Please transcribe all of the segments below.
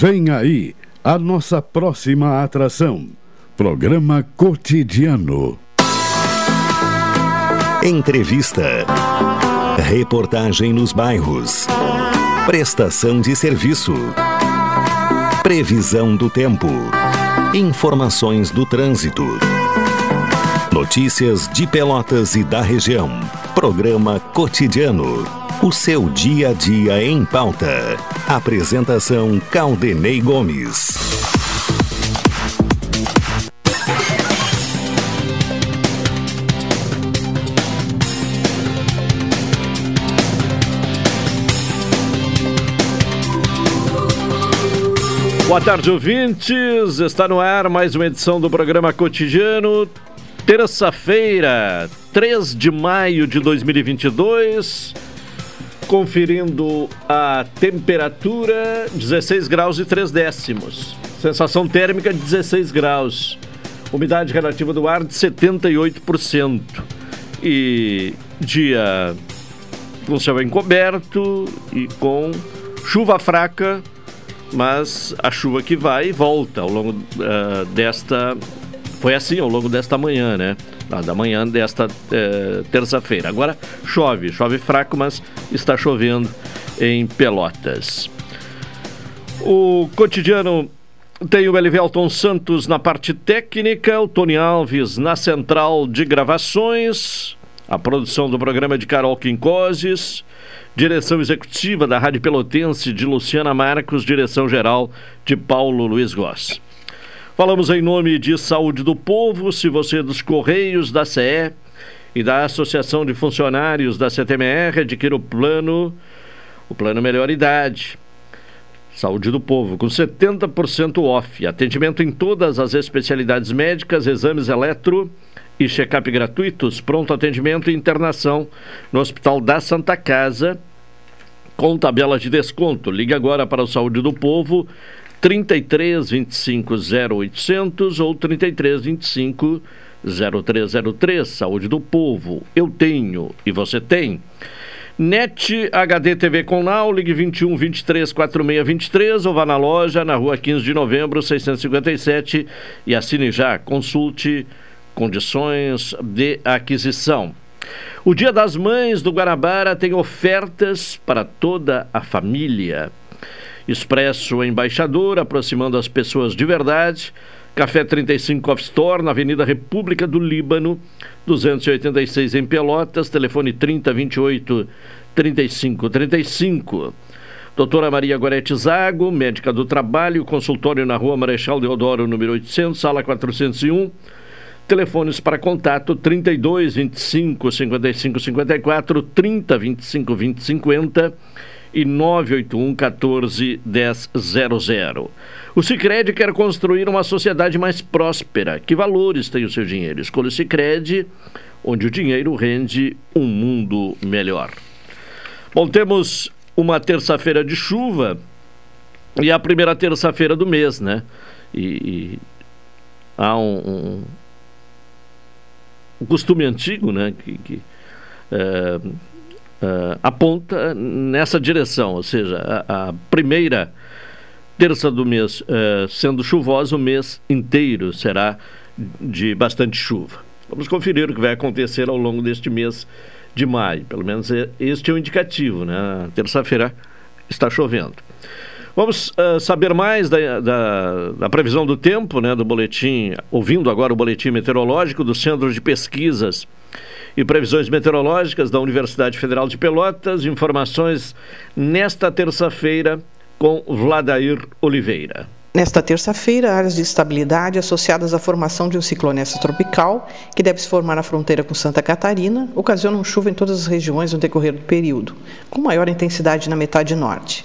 Vem aí a nossa próxima atração. Programa Cotidiano. Entrevista. Reportagem nos bairros. Prestação de serviço. Previsão do tempo. Informações do trânsito. Notícias de Pelotas e da região. Programa Cotidiano. O seu dia a dia em pauta. Apresentação Caldenei Gomes. Boa tarde, ouvintes. Está no ar mais uma edição do programa Cotidiano. Terça-feira, 3 de maio de 2022. Conferindo a temperatura, 16 graus e 3 décimos. Sensação térmica de 16 graus. Umidade relativa do ar de 78%. E dia com céu encoberto e com chuva fraca mas a chuva que vai e volta ao longo uh, desta. Foi assim ao longo desta manhã, né? Ah, da manhã desta uh, terça-feira. Agora chove, chove fraco, mas está chovendo em Pelotas. O cotidiano tem o Elivelton Santos na parte técnica, o Tony Alves na central de gravações, a produção do programa de Carol Quincoses Direção executiva da Rádio Pelotense de Luciana Marcos, direção geral de Paulo Luiz Goss. Falamos em nome de Saúde do Povo, se você é dos Correios, da CE e da Associação de Funcionários da CTMR, adquira o plano, o plano Melhor Idade. Saúde do Povo, com 70% off. Atendimento em todas as especialidades médicas, exames eletro e check-up gratuitos, pronto atendimento e internação no Hospital da Santa Casa com tabela de desconto. Ligue agora para o Saúde do Povo 33 25 0800 ou 33 25 0303. Saúde do Povo. Eu tenho e você tem. NET HD TV com Now, ligue 21 23 46 23 ou vá na loja na rua 15 de novembro 657 e assine já. Consulte condições de aquisição. O Dia das Mães do Guanabara tem ofertas para toda a família. Expresso Embaixador, aproximando as pessoas de verdade. Café 35 Off Store, na Avenida República do Líbano, 286 em Pelotas, telefone 3028 3535. Doutora Maria Gorete Zago, médica do trabalho, consultório na Rua Marechal Deodoro, número 800, sala 401. Telefones para contato 32 25 55 54, 30 25 20 50 e 981 14 10 00. O Sicredi quer construir uma sociedade mais próspera. Que valores tem o seu dinheiro? Escolha o Sicredi, onde o dinheiro rende um mundo melhor. Bom, temos uma terça-feira de chuva e a primeira terça-feira do mês, né? E, e há um, um o costume antigo, né, que, que é, é, aponta nessa direção, ou seja, a, a primeira terça do mês é, sendo chuvosa, o mês inteiro será de bastante chuva. Vamos conferir o que vai acontecer ao longo deste mês de maio. Pelo menos este é o indicativo, né? Terça-feira está chovendo. Vamos uh, saber mais da, da, da, previsão do tempo, né, do boletim, ouvindo agora o boletim meteorológico do Centro de Pesquisas e Previsões Meteorológicas da Universidade Federal de Pelotas. Informações nesta terça-feira com Vladair Oliveira. Nesta terça-feira, áreas de estabilidade associadas à formação de um ciclone tropical, que deve se formar na fronteira com Santa Catarina, ocasionam chuva em todas as regiões no decorrer do período, com maior intensidade na metade norte.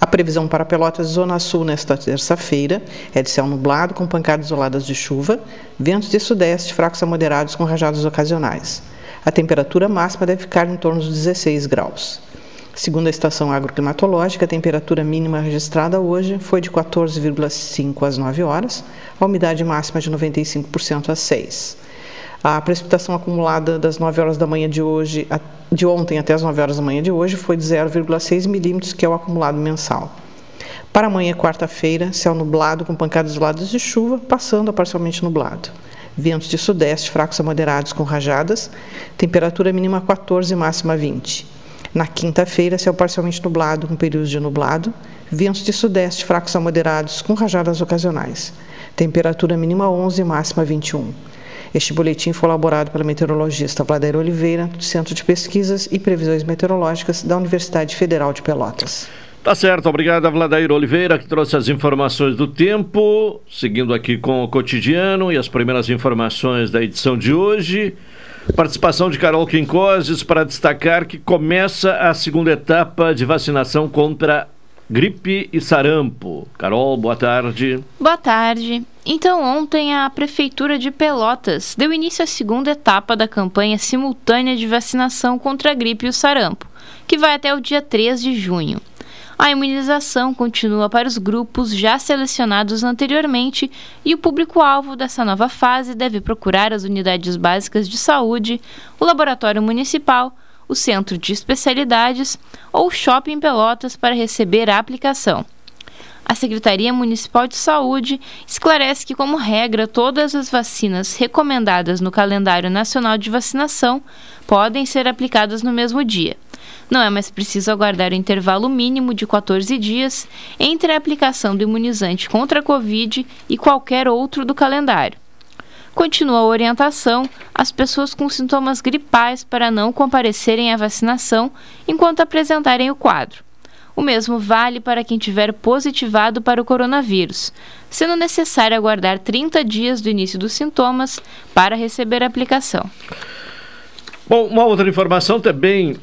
A previsão para Pelotas Zona Sul nesta terça-feira é de céu nublado com pancadas isoladas de chuva, ventos de sudeste fracos a moderados com rajadas ocasionais. A temperatura máxima deve ficar em torno dos 16 graus. Segundo a estação agroclimatológica, a temperatura mínima registrada hoje foi de 14,5 às 9 horas, a umidade máxima de 95% às 6. A precipitação acumulada das 9 horas da manhã de hoje, de ontem até as 9 horas da manhã de hoje, foi de 0,6 milímetros, que é o acumulado mensal. Para amanhã, quarta-feira, céu nublado com pancadas isoladas de chuva, passando a parcialmente nublado. Ventos de sudeste fracos a moderados com rajadas, temperatura mínima 14 e máxima 20. Na quinta-feira, céu parcialmente nublado com períodos de nublado, ventos de sudeste fracos a moderados com rajadas ocasionais. Temperatura mínima 11 e máxima 21. Este boletim foi elaborado pela meteorologista Vladair Oliveira, do Centro de Pesquisas e Previsões Meteorológicas da Universidade Federal de Pelotas. Tá certo, obrigado Vladair Oliveira, que trouxe as informações do tempo. Seguindo aqui com o cotidiano e as primeiras informações da edição de hoje. Participação de Carol Quincoses para destacar que começa a segunda etapa de vacinação contra gripe e sarampo. Carol, boa tarde. Boa tarde. Então, ontem a Prefeitura de Pelotas deu início à segunda etapa da campanha simultânea de vacinação contra a gripe e o sarampo, que vai até o dia 3 de junho. A imunização continua para os grupos já selecionados anteriormente e o público-alvo dessa nova fase deve procurar as unidades básicas de saúde, o laboratório municipal, o centro de especialidades ou o shopping Pelotas para receber a aplicação. A Secretaria Municipal de Saúde esclarece que, como regra, todas as vacinas recomendadas no calendário nacional de vacinação podem ser aplicadas no mesmo dia. Não é mais preciso aguardar o intervalo mínimo de 14 dias entre a aplicação do imunizante contra a Covid e qualquer outro do calendário. Continua a orientação às pessoas com sintomas gripais para não comparecerem à vacinação enquanto apresentarem o quadro. O mesmo vale para quem tiver positivado para o coronavírus, sendo necessário aguardar 30 dias do início dos sintomas para receber a aplicação. Bom, uma outra informação também uh,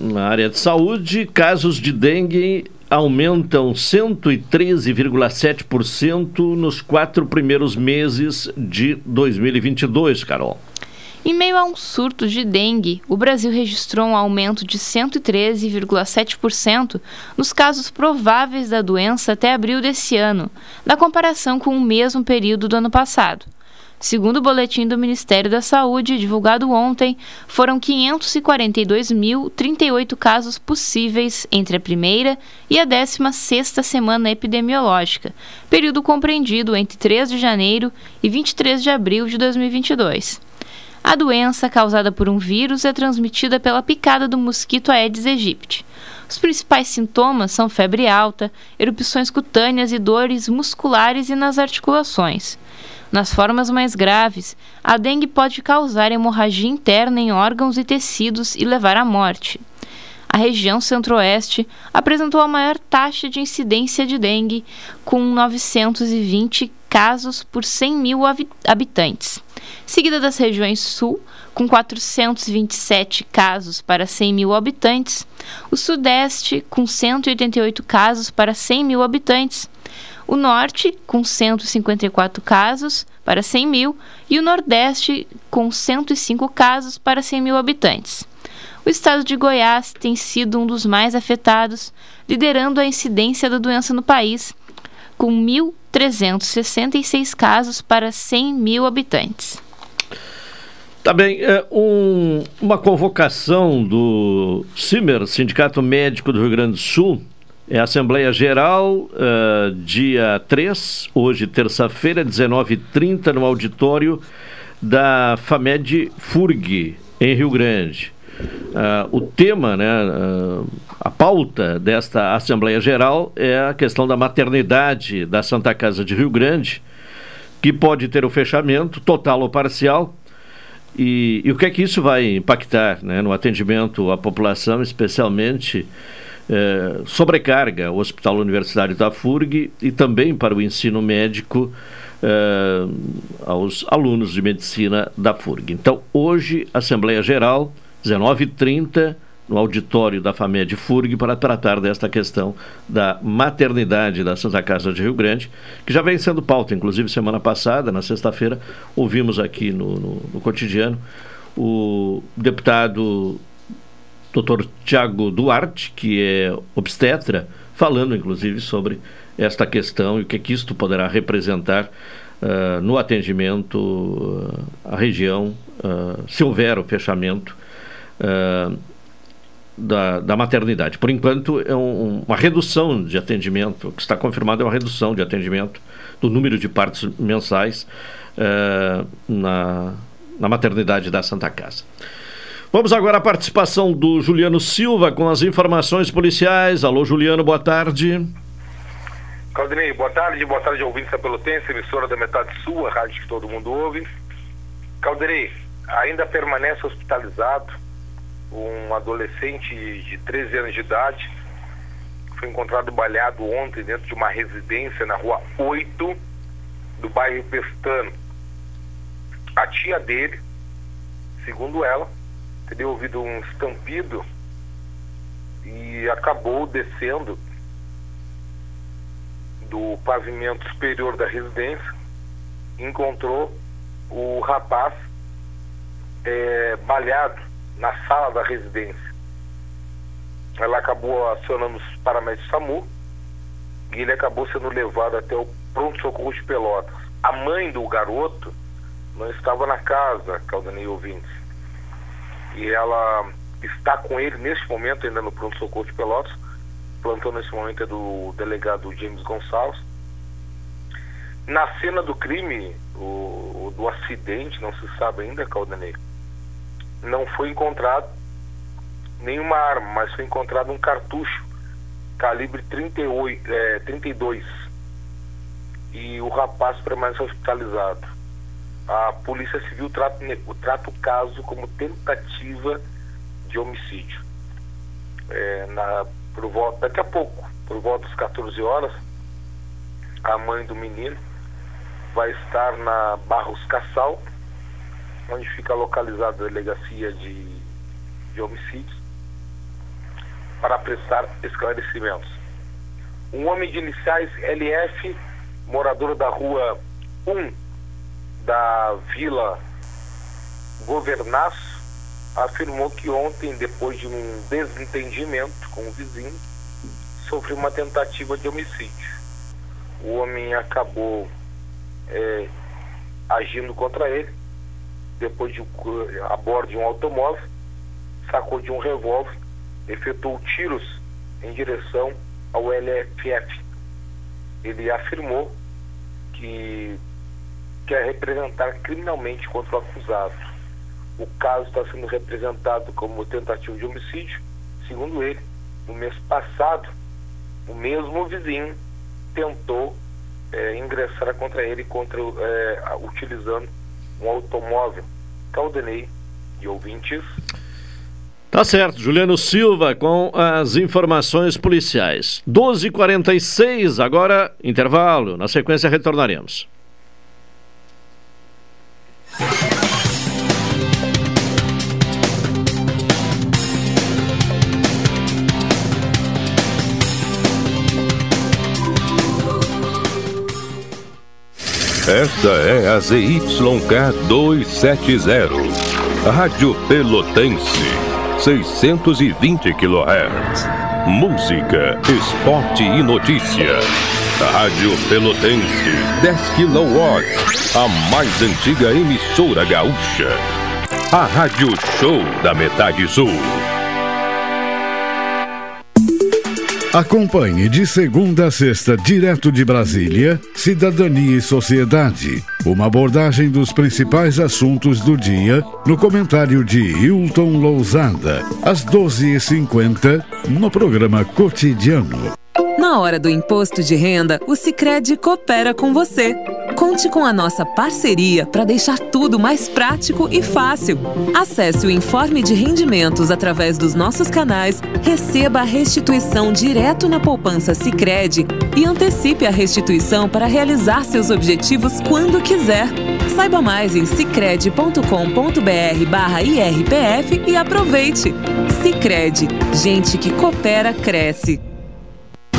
na área de saúde: casos de dengue aumentam 113,7% nos quatro primeiros meses de 2022, Carol. Em meio a um surto de dengue, o Brasil registrou um aumento de 113,7% nos casos prováveis da doença até abril desse ano, na comparação com o mesmo período do ano passado. Segundo o boletim do Ministério da Saúde, divulgado ontem, foram 542.038 casos possíveis entre a primeira e a 16 semana epidemiológica, período compreendido entre 3 de janeiro e 23 de abril de 2022. A doença, causada por um vírus, é transmitida pela picada do mosquito Aedes aegypti. Os principais sintomas são febre alta, erupções cutâneas e dores musculares e nas articulações. Nas formas mais graves, a dengue pode causar hemorragia interna em órgãos e tecidos e levar à morte. A região centro-oeste apresentou a maior taxa de incidência de dengue, com 920 casos por 100 mil habitantes, seguida das regiões sul, com 427 casos para 100 mil habitantes, o sudeste, com 188 casos para 100 mil habitantes, o Norte, com 154 casos para 100 mil, e o Nordeste, com 105 casos para 100 mil habitantes. O estado de Goiás tem sido um dos mais afetados, liderando a incidência da doença no país, com 1.366 casos para 100 mil habitantes. Tá bem, é, um, uma convocação do CIMER, Sindicato Médico do Rio Grande do Sul, é Assembleia Geral, uh, dia 3, hoje, terça-feira, 19h30, no auditório da FAMED FURG, em Rio Grande. Uh, o tema, né, uh, a pauta desta Assembleia Geral é a questão da maternidade da Santa Casa de Rio Grande, que pode ter o fechamento total ou parcial. E, e o que é que isso vai impactar né, no atendimento à população, especialmente é, sobrecarga o Hospital Universitário da FURG e também para o ensino médico é, aos alunos de medicina da FURG. Então, hoje, Assembleia Geral, 19h30, no auditório da FAMED FURG, para tratar desta questão da maternidade da Santa Casa de Rio Grande, que já vem sendo pauta, inclusive semana passada, na sexta-feira, ouvimos aqui no, no, no cotidiano o deputado Dr. Tiago Duarte, que é obstetra, falando inclusive sobre esta questão e o que, que isto poderá representar uh, no atendimento uh, à região, uh, se houver o fechamento da, da maternidade. Por enquanto, é um, uma redução de atendimento, o que está confirmado é uma redução de atendimento do número de partos mensais uh, na, na maternidade da Santa Casa. Vamos agora à participação do Juliano Silva com as informações policiais. Alô, Juliano, boa tarde. Claudinei, boa tarde, boa tarde, ouvintes da Pelotense, emissora da Metade Sul, a rádio que todo mundo ouve. Calderei, ainda permanece hospitalizado um adolescente de 13 anos de idade, foi encontrado baleado ontem dentro de uma residência na rua 8 do bairro Pestano. A tia dele, segundo ela, teria ouvido um estampido e acabou descendo do pavimento superior da residência, encontrou o rapaz é, na sala da residência. Ela acabou acionando os paramédicos SAMU e ele acabou sendo levado até o pronto-socorro de Pelotas. A mãe do garoto não estava na casa, Caldanei ouvintes. E ela está com ele neste momento ainda no pronto-socorro de Pelotas. O plantão nesse momento é do delegado James Gonçalves. Na cena do crime, o, do acidente, não se sabe ainda, Caldanei, não foi encontrado nenhuma arma, mas foi encontrado um cartucho calibre 38, é, 32 e o rapaz permanece hospitalizado. A Polícia Civil trata, trata o caso como tentativa de homicídio. É, na, por volta, daqui a pouco, por volta das 14 horas, a mãe do menino vai estar na Barros Cassal, onde fica localizada a delegacia de, de homicídios, para prestar esclarecimentos. Um homem de iniciais LF, morador da rua 1 da Vila Governaço, afirmou que ontem, depois de um desentendimento com o vizinho, sofreu uma tentativa de homicídio. O homem acabou é, agindo contra ele depois de a bordo de um automóvel, sacou de um revólver, efetuou tiros em direção ao LFF. Ele afirmou que quer representar criminalmente contra o acusado. O caso está sendo representado como tentativa de homicídio. Segundo ele, no mês passado, o mesmo vizinho tentou é, ingressar contra ele contra, é, utilizando um automóvel. Caldenei de ouvintes. Tá certo, Juliano Silva com as informações policiais. 12h46, agora intervalo. Na sequência retornaremos. Esta é a ZYK 270, Rádio Pelotense, 620 kHz. Música, esporte e notícia. Rádio Pelotense, 10 kW, a mais antiga emissora gaúcha. A Rádio Show da Metade Sul. Acompanhe de segunda a sexta, direto de Brasília, Cidadania e Sociedade. Uma abordagem dos principais assuntos do dia, no comentário de Hilton Lousada, às 12h50, no programa Cotidiano. Na hora do imposto de renda, o Sicredi coopera com você. Conte com a nossa parceria para deixar tudo mais prático e fácil. Acesse o informe de rendimentos através dos nossos canais, receba a restituição direto na poupança Sicredi e antecipe a restituição para realizar seus objetivos quando quiser. Saiba mais em sicredi.com.br/irpf e aproveite. Sicredi, gente que coopera cresce.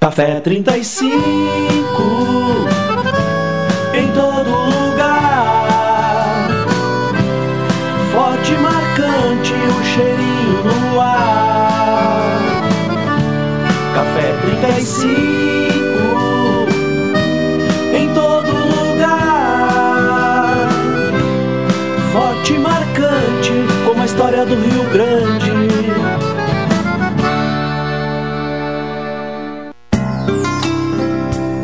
Café 35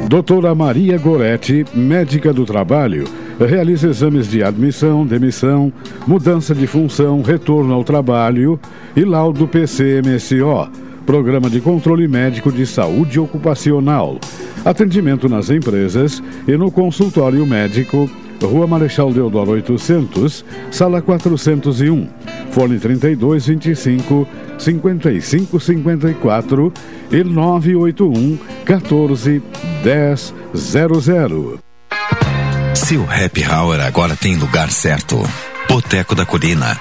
Doutora Maria Goretti, médica do trabalho, realiza exames de admissão, demissão, mudança de função, retorno ao trabalho e laudo PCMSO, Programa de Controle Médico de Saúde Ocupacional. Atendimento nas empresas e no consultório médico, Rua Marechal Deodoro 800, Sala 401, Fone 3225 5554 e 981 14 1000. Seu happy hour agora tem lugar certo. Boteco da Colina.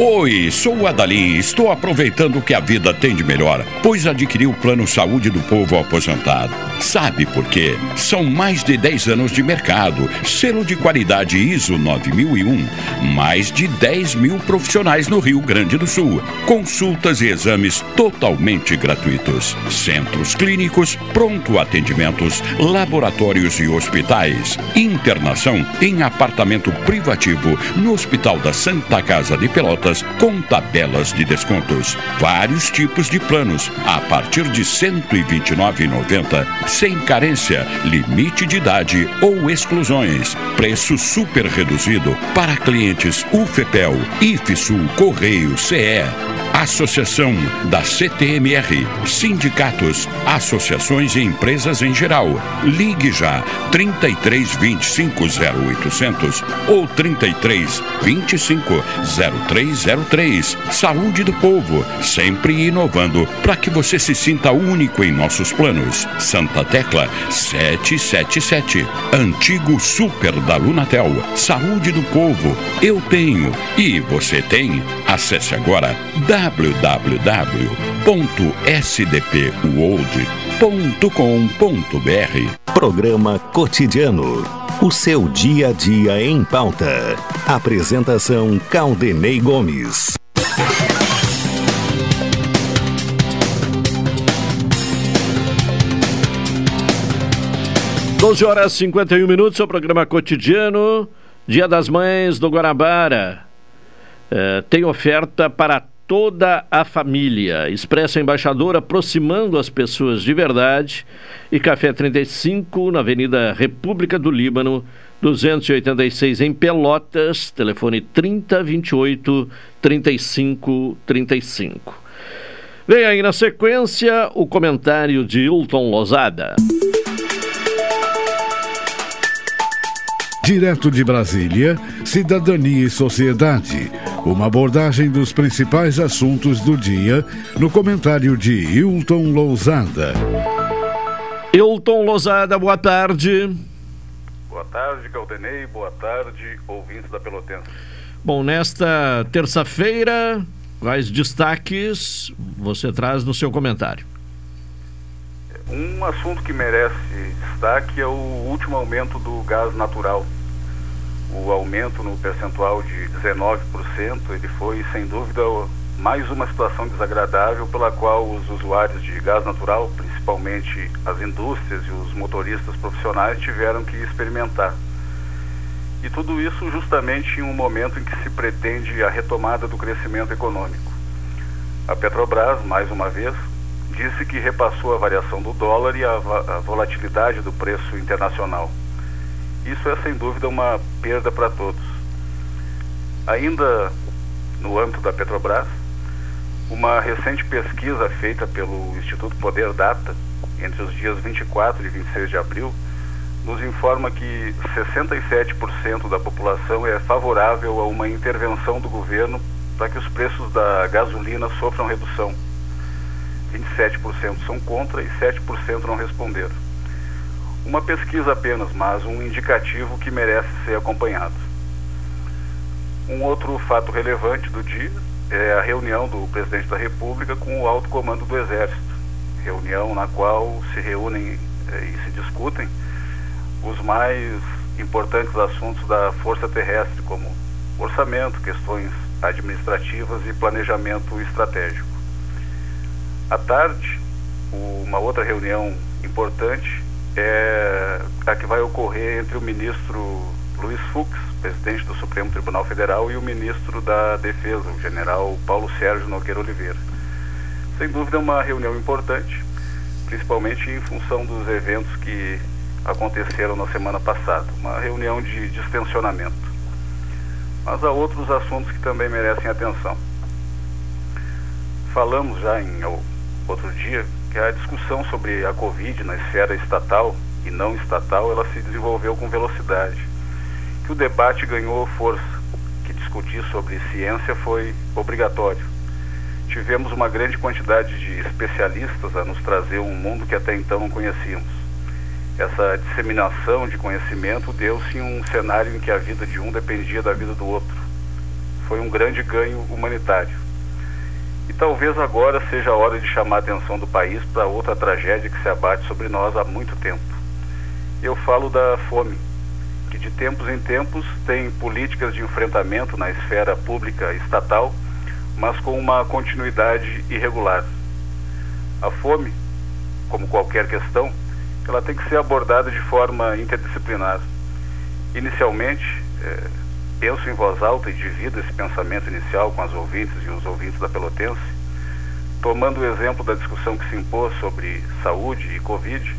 Oi, sou o Adalim estou aproveitando o que a vida tem de melhor, pois adquiri o Plano Saúde do Povo Aposentado. Sabe por quê? São mais de 10 anos de mercado, selo de qualidade ISO 9001, mais de 10 mil profissionais no Rio Grande do Sul, consultas e exames totalmente gratuitos, centros clínicos, pronto atendimentos, laboratórios e hospitais, internação em apartamento privativo no Hospital da Santa Casa de Pelotas com tabelas de descontos. Vários tipos de planos a partir de R$ 129,90, sem carência, limite de idade ou exclusões. Preço super reduzido para clientes UFEPEL, IFSUL, Correio, CE. Associação da CTMR, sindicatos, associações e empresas em geral. Ligue já 33 25 0800 ou 33 25 0303. Saúde do povo, sempre inovando para que você se sinta único em nossos planos. Santa Tecla 777. Antigo Super da Lunatel. Saúde do povo, eu tenho e você tem. Acesse agora www.sdpworld.com.br. Programa Cotidiano. O seu dia a dia em pauta. Apresentação Caldenei Gomes. Doze horas e 51 minutos, seu programa cotidiano, Dia das Mães do Guarabara. É, tem oferta para toda a família. Expressa Embaixador aproximando as pessoas de verdade. E Café 35 na Avenida República do Líbano, 286 em Pelotas, telefone 3028 3535. Vem aí na sequência o comentário de Hilton Lozada. Direto de Brasília, Cidadania e Sociedade. Uma abordagem dos principais assuntos do dia no comentário de Hilton Lousada. Hilton Lousada, boa tarde. Boa tarde, Caldenei. Boa tarde, ouvintes da Pelotense. Bom, nesta terça-feira, quais destaques você traz no seu comentário? Um assunto que merece destaque é o último aumento do gás natural. O aumento no percentual de 19%, ele foi sem dúvida mais uma situação desagradável pela qual os usuários de gás natural, principalmente as indústrias e os motoristas profissionais, tiveram que experimentar. E tudo isso justamente em um momento em que se pretende a retomada do crescimento econômico. A Petrobras, mais uma vez, disse que repassou a variação do dólar e a, a volatilidade do preço internacional. Isso é sem dúvida uma perda para todos. Ainda no âmbito da Petrobras, uma recente pesquisa feita pelo Instituto Poder Data entre os dias 24 e 26 de abril nos informa que 67% da população é favorável a uma intervenção do governo para que os preços da gasolina sofram redução. 27% são contra e 7% não responderam. Uma pesquisa apenas, mas um indicativo que merece ser acompanhado. Um outro fato relevante do dia é a reunião do presidente da República com o alto comando do Exército, reunião na qual se reúnem eh, e se discutem os mais importantes assuntos da Força Terrestre, como orçamento, questões administrativas e planejamento estratégico. À tarde, uma outra reunião importante é a que vai ocorrer entre o ministro Luiz Fux, presidente do Supremo Tribunal Federal, e o ministro da Defesa, o general Paulo Sérgio Nogueira Oliveira. Sem dúvida, uma reunião importante, principalmente em função dos eventos que aconteceram na semana passada. Uma reunião de distensionamento. Mas há outros assuntos que também merecem atenção. Falamos já em outro dia que a discussão sobre a Covid na esfera estatal e não estatal, ela se desenvolveu com velocidade. Que o debate ganhou força, que discutir sobre ciência foi obrigatório. Tivemos uma grande quantidade de especialistas a nos trazer um mundo que até então não conhecíamos. Essa disseminação de conhecimento deu-se em um cenário em que a vida de um dependia da vida do outro. Foi um grande ganho humanitário. E talvez agora seja a hora de chamar a atenção do país para outra tragédia que se abate sobre nós há muito tempo. Eu falo da fome, que de tempos em tempos tem políticas de enfrentamento na esfera pública estatal, mas com uma continuidade irregular. A fome, como qualquer questão, ela tem que ser abordada de forma interdisciplinar. Inicialmente, eh, penso em voz alta e divido esse pensamento inicial com as ouvintes e os ouvintes da Pelotense, tomando o exemplo da discussão que se impôs sobre saúde e Covid,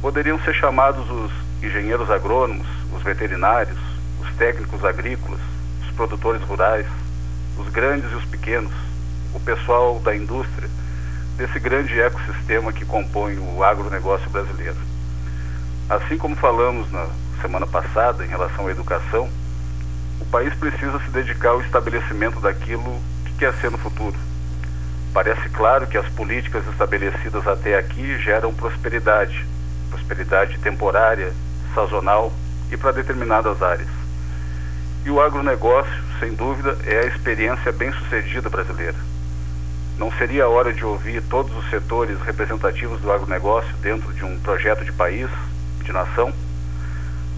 poderiam ser chamados os engenheiros agrônomos, os veterinários, os técnicos agrícolas, os produtores rurais, os grandes e os pequenos, o pessoal da indústria, desse grande ecossistema que compõe o agronegócio brasileiro. Assim como falamos na semana passada em relação à educação, o país precisa se dedicar ao estabelecimento daquilo que quer ser no futuro. Parece claro que as políticas estabelecidas até aqui geram prosperidade, prosperidade temporária, sazonal e para determinadas áreas. E o agronegócio, sem dúvida, é a experiência bem-sucedida brasileira. Não seria a hora de ouvir todos os setores representativos do agronegócio dentro de um projeto de país, de nação?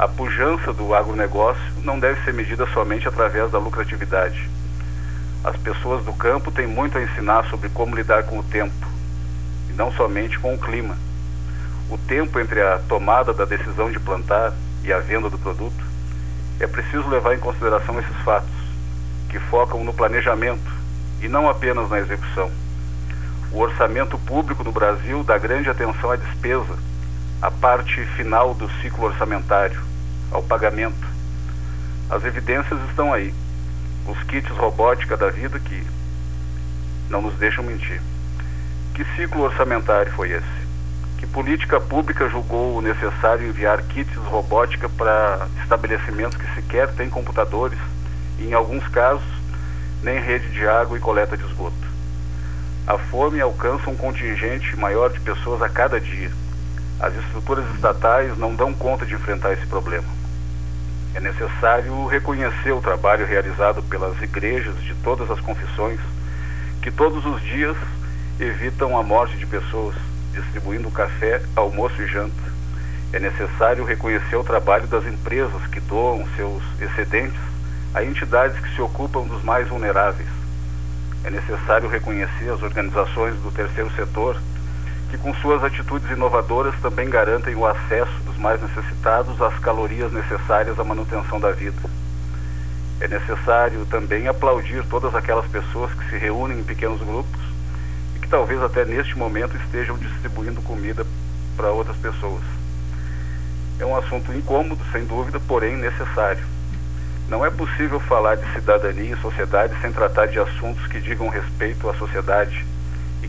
A pujança do agronegócio não deve ser medida somente através da lucratividade. As pessoas do campo têm muito a ensinar sobre como lidar com o tempo, e não somente com o clima. O tempo entre a tomada da decisão de plantar e a venda do produto, é preciso levar em consideração esses fatos, que focam no planejamento e não apenas na execução. O orçamento público no Brasil dá grande atenção à despesa, à parte final do ciclo orçamentário ao pagamento. As evidências estão aí. Os kits robótica da vida que não nos deixam mentir. Que ciclo orçamentário foi esse? Que política pública julgou necessário enviar kits robótica para estabelecimentos que sequer têm computadores e, em alguns casos, nem rede de água e coleta de esgoto? A fome alcança um contingente maior de pessoas a cada dia. As estruturas estatais não dão conta de enfrentar esse problema. É necessário reconhecer o trabalho realizado pelas igrejas de todas as confissões, que todos os dias evitam a morte de pessoas, distribuindo café, almoço e janta. É necessário reconhecer o trabalho das empresas que doam seus excedentes a entidades que se ocupam dos mais vulneráveis. É necessário reconhecer as organizações do terceiro setor que com suas atitudes inovadoras também garantem o acesso dos mais necessitados às calorias necessárias à manutenção da vida. É necessário também aplaudir todas aquelas pessoas que se reúnem em pequenos grupos e que talvez até neste momento estejam distribuindo comida para outras pessoas. É um assunto incômodo, sem dúvida, porém necessário. Não é possível falar de cidadania e sociedade sem tratar de assuntos que digam respeito à sociedade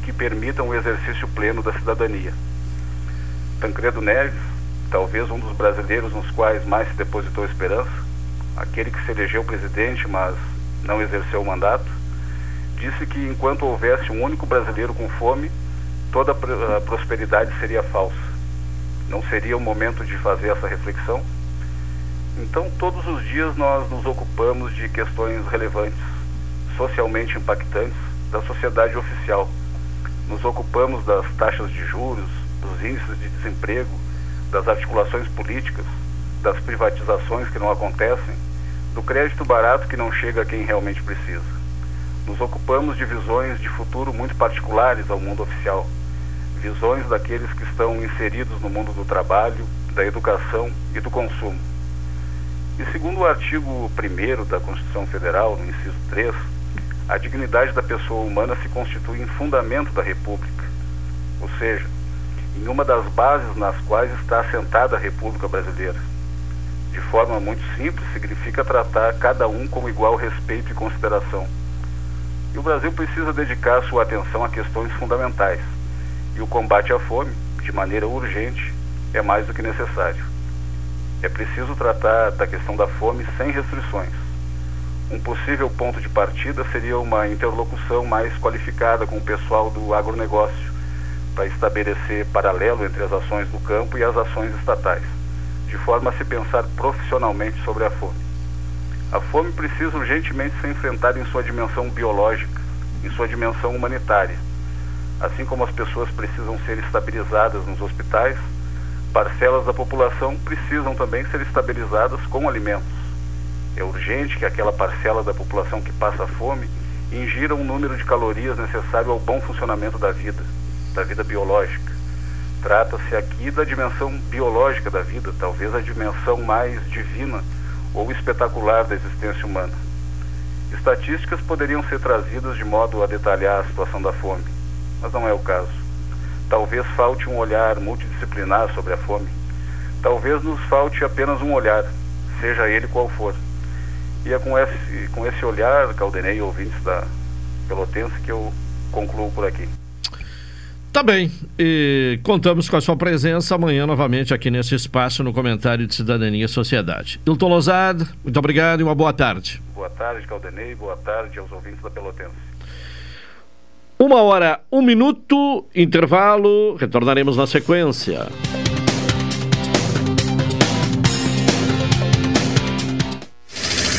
que permitam o exercício pleno da cidadania. Tancredo Neves, talvez um dos brasileiros nos quais mais se depositou esperança, aquele que se elegeu presidente, mas não exerceu o mandato, disse que enquanto houvesse um único brasileiro com fome, toda a prosperidade seria falsa. Não seria o momento de fazer essa reflexão? Então, todos os dias nós nos ocupamos de questões relevantes, socialmente impactantes, da sociedade oficial. Nos ocupamos das taxas de juros, dos índices de desemprego, das articulações políticas, das privatizações que não acontecem, do crédito barato que não chega a quem realmente precisa. Nos ocupamos de visões de futuro muito particulares ao mundo oficial, visões daqueles que estão inseridos no mundo do trabalho, da educação e do consumo. E segundo o artigo 1 da Constituição Federal, no inciso 3, a dignidade da pessoa humana se constitui em fundamento da República, ou seja, em uma das bases nas quais está assentada a República Brasileira. De forma muito simples, significa tratar cada um com igual respeito e consideração. E o Brasil precisa dedicar sua atenção a questões fundamentais. E o combate à fome, de maneira urgente, é mais do que necessário. É preciso tratar da questão da fome sem restrições. Um possível ponto de partida seria uma interlocução mais qualificada com o pessoal do agronegócio, para estabelecer paralelo entre as ações do campo e as ações estatais, de forma a se pensar profissionalmente sobre a fome. A fome precisa urgentemente ser enfrentada em sua dimensão biológica, em sua dimensão humanitária. Assim como as pessoas precisam ser estabilizadas nos hospitais, parcelas da população precisam também ser estabilizadas com alimentos. É urgente que aquela parcela da população que passa fome ingira um número de calorias necessário ao bom funcionamento da vida, da vida biológica. Trata-se aqui da dimensão biológica da vida, talvez a dimensão mais divina ou espetacular da existência humana. Estatísticas poderiam ser trazidas de modo a detalhar a situação da fome, mas não é o caso. Talvez falte um olhar multidisciplinar sobre a fome. Talvez nos falte apenas um olhar, seja ele qual for. E é com esse, com esse olhar, Caldenei e ouvintes da Pelotense, que eu concluo por aqui. Tá bem, e contamos com a sua presença amanhã novamente aqui nesse espaço no comentário de Cidadania e Sociedade. Hilton Lozado, muito obrigado e uma boa tarde. Boa tarde, Caldenei, boa tarde aos ouvintes da Pelotense. Uma hora, um minuto, intervalo, retornaremos na sequência.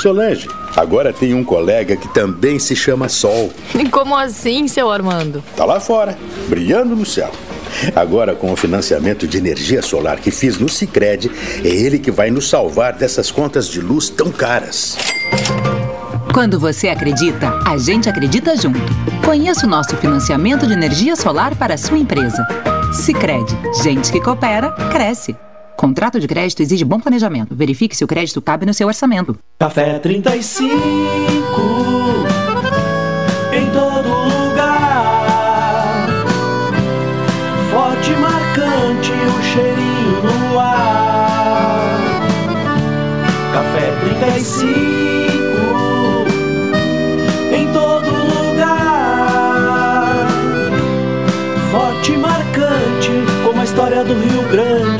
Solange, agora tem um colega que também se chama Sol. Como assim, seu Armando? Tá lá fora, brilhando no céu. Agora, com o financiamento de energia solar que fiz no Cicred, é ele que vai nos salvar dessas contas de luz tão caras. Quando você acredita, a gente acredita junto. Conheça o nosso financiamento de energia solar para a sua empresa. Sicredi, gente que coopera, cresce. Contrato de crédito exige bom planejamento. Verifique se o crédito cabe no seu orçamento. Café 35 em todo lugar. Forte, marcante, o cheirinho no ar. Café 35 história do Rio Grande.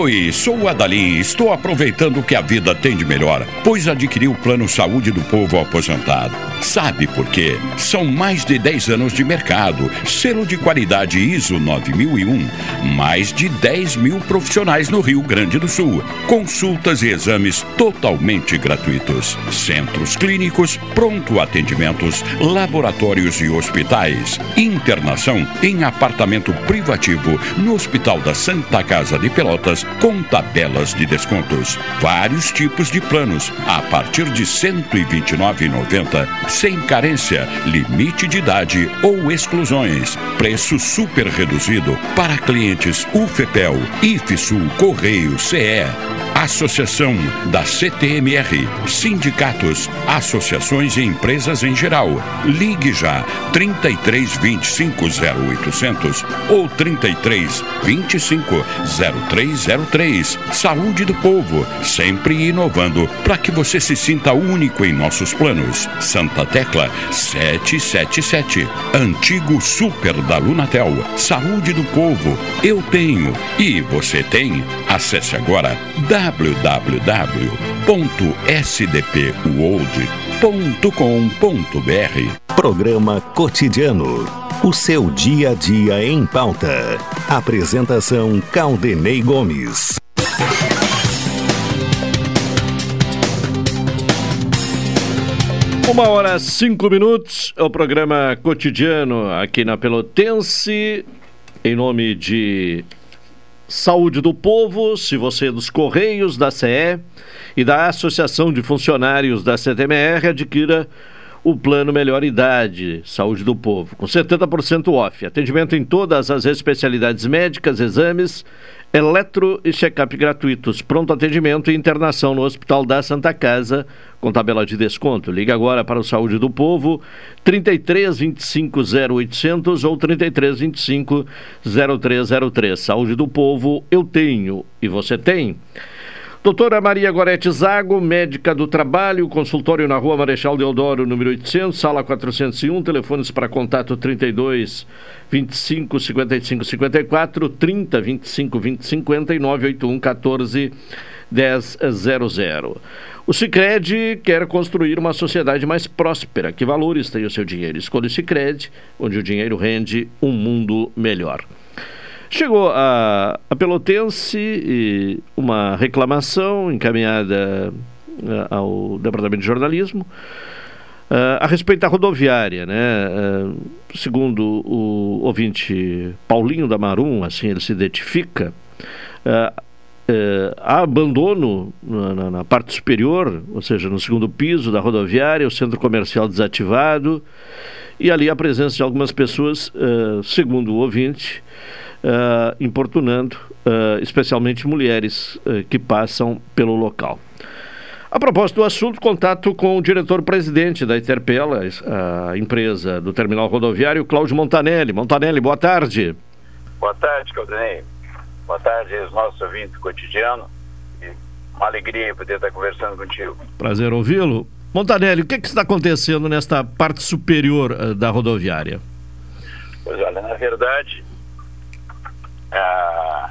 Oi, sou o Adalim e estou aproveitando o que a vida tem de melhor, pois adquiri o plano saúde do povo aposentado. Sabe por quê? São mais de 10 anos de mercado, selo de qualidade ISO 9001, mais de 10 mil profissionais no Rio Grande do Sul, consultas e exames totalmente gratuitos, centros clínicos, pronto atendimentos, laboratórios e hospitais, internação em apartamento privativo no Hospital da Santa Casa de Pelotas com tabelas de descontos, vários tipos de planos a partir de R$ 129,90 sem carência, limite de idade ou exclusões. Preço super reduzido para clientes UFEPEL, IFSUL, Correio, CE. Associação da CTMR, sindicatos, associações e empresas em geral. Ligue já 33 25 0800 ou 33 25 0303. Saúde do povo, sempre inovando para que você se sinta único em nossos planos. Santa Tecla 777. Antigo Super da Lunatel. Saúde do povo, eu tenho e você tem. Acesse agora www.sdpworld.com.br. Programa Cotidiano. O seu dia a dia em pauta. Apresentação Caldenei Gomes. Uma hora cinco minutos, é o programa cotidiano aqui na Pelotense, em nome de Saúde do Povo, se você é dos Correios, da CE e da Associação de Funcionários da CTMR, adquira o plano Melhor Idade, Saúde do Povo, com 70% off. Atendimento em todas as especialidades médicas, exames, eletro e check-up gratuitos. Pronto atendimento e internação no Hospital da Santa Casa, com tabela de desconto. Liga agora para o Saúde do Povo, 33 25 0800 ou 33 25 0303. Saúde do Povo, eu tenho e você tem. Doutora Maria Gorete Zago, médica do trabalho, consultório na rua Marechal Deodoro, número 800, sala 401, telefones para contato 32 25 55 54, 30 25 20 50 e 981 14 1000. O Cicred quer construir uma sociedade mais próspera. Que valores tem o seu dinheiro? Escolha o Cicred, onde o dinheiro rende um mundo melhor. Chegou a, a Pelotense uma reclamação encaminhada uh, ao Departamento de Jornalismo uh, a respeito da rodoviária, né? Uh, segundo o ouvinte Paulinho da Marum, assim ele se identifica, há abandono na, na, parte superior, ou seja, no segundo piso da rodoviária, o centro comercial desativado e ali a presença de algumas pessoas, segundo o ouvinte, uh, importunando uh, especialmente mulheres uh, que passam pelo local. A propósito do assunto, contato com o diretor-presidente da Interpela, a empresa do terminal rodoviário, Cláudio Montanelli. Montanelli, boa tarde. Boa tarde, Caldenei. Boa tarde aos nossos ouvintes cotidiano. Uma alegria poder estar conversando contigo. Prazer ouvi-lo. Montanelli, o que, que está acontecendo nesta parte superior da rodoviária? Pois olha, na verdade, é,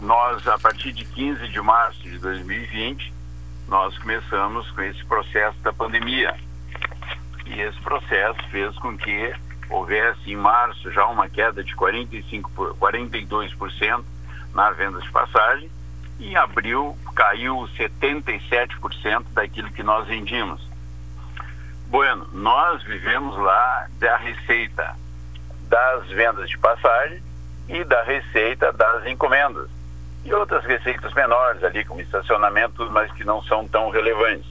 nós, a partir de 15 de março de 2020, nós começamos com esse processo da pandemia. E esse processo fez com que houvesse em março já uma queda de 45 42% na venda de passagem e em abril caiu 77% daquilo que nós vendíamos. Bueno, nós vivemos lá da receita das vendas de passagem e da receita das encomendas. E outras receitas menores ali, como estacionamento, mas que não são tão relevantes.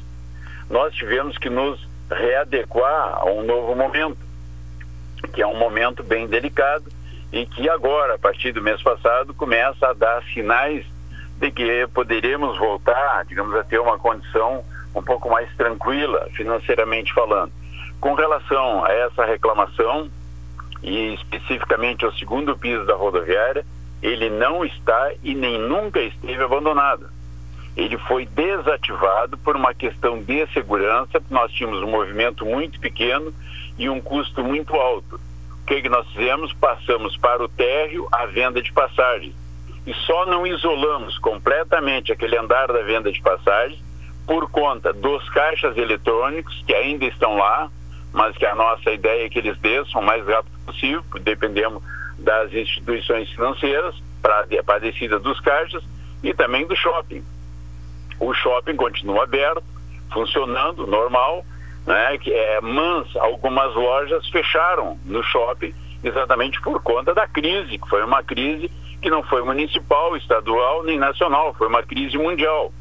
Nós tivemos que nos readequar a um novo momento, que é um momento bem delicado e que agora, a partir do mês passado, começa a dar sinais de que poderemos voltar, digamos, a ter uma condição um pouco mais tranquila, financeiramente falando. Com relação a essa reclamação, e especificamente o segundo piso da rodoviária, ele não está e nem nunca esteve abandonado. Ele foi desativado por uma questão de segurança, porque nós tínhamos um movimento muito pequeno e um custo muito alto. O que, que nós fizemos? Passamos para o térreo a venda de passagens. e só não isolamos completamente aquele andar da venda de passagens por conta dos caixas eletrônicos que ainda estão lá, mas que a nossa ideia é que eles desçam o mais rápido possível, dependemos das instituições financeiras para a descida dos caixas e também do shopping. O shopping continua aberto, funcionando normal, né, que é, mas algumas lojas fecharam no shopping exatamente por conta da crise, que foi uma crise que não foi municipal, estadual nem nacional, foi uma crise mundial.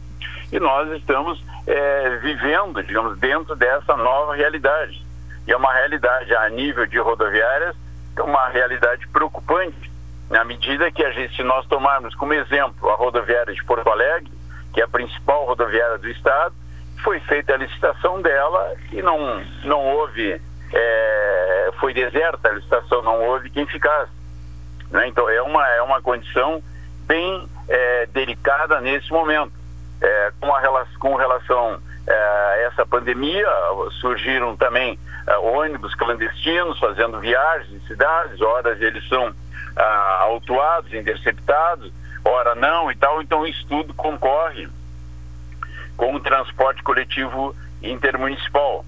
E nós estamos é, vivendo, digamos, dentro dessa nova realidade. E é uma realidade a nível de rodoviárias, é uma realidade preocupante, na medida que gente, se nós tomarmos como exemplo a rodoviária de Porto Alegre, que é a principal rodoviária do estado, foi feita a licitação dela e não, não houve, é, foi deserta a licitação, não houve quem ficasse. Né? Então é uma, é uma condição bem é, delicada nesse momento. É, com, a, com relação essa pandemia, surgiram também é, ônibus clandestinos fazendo viagens em cidades, horas eles são ah, autuados, interceptados, ora não e tal, então isso tudo concorre com o transporte coletivo intermunicipal.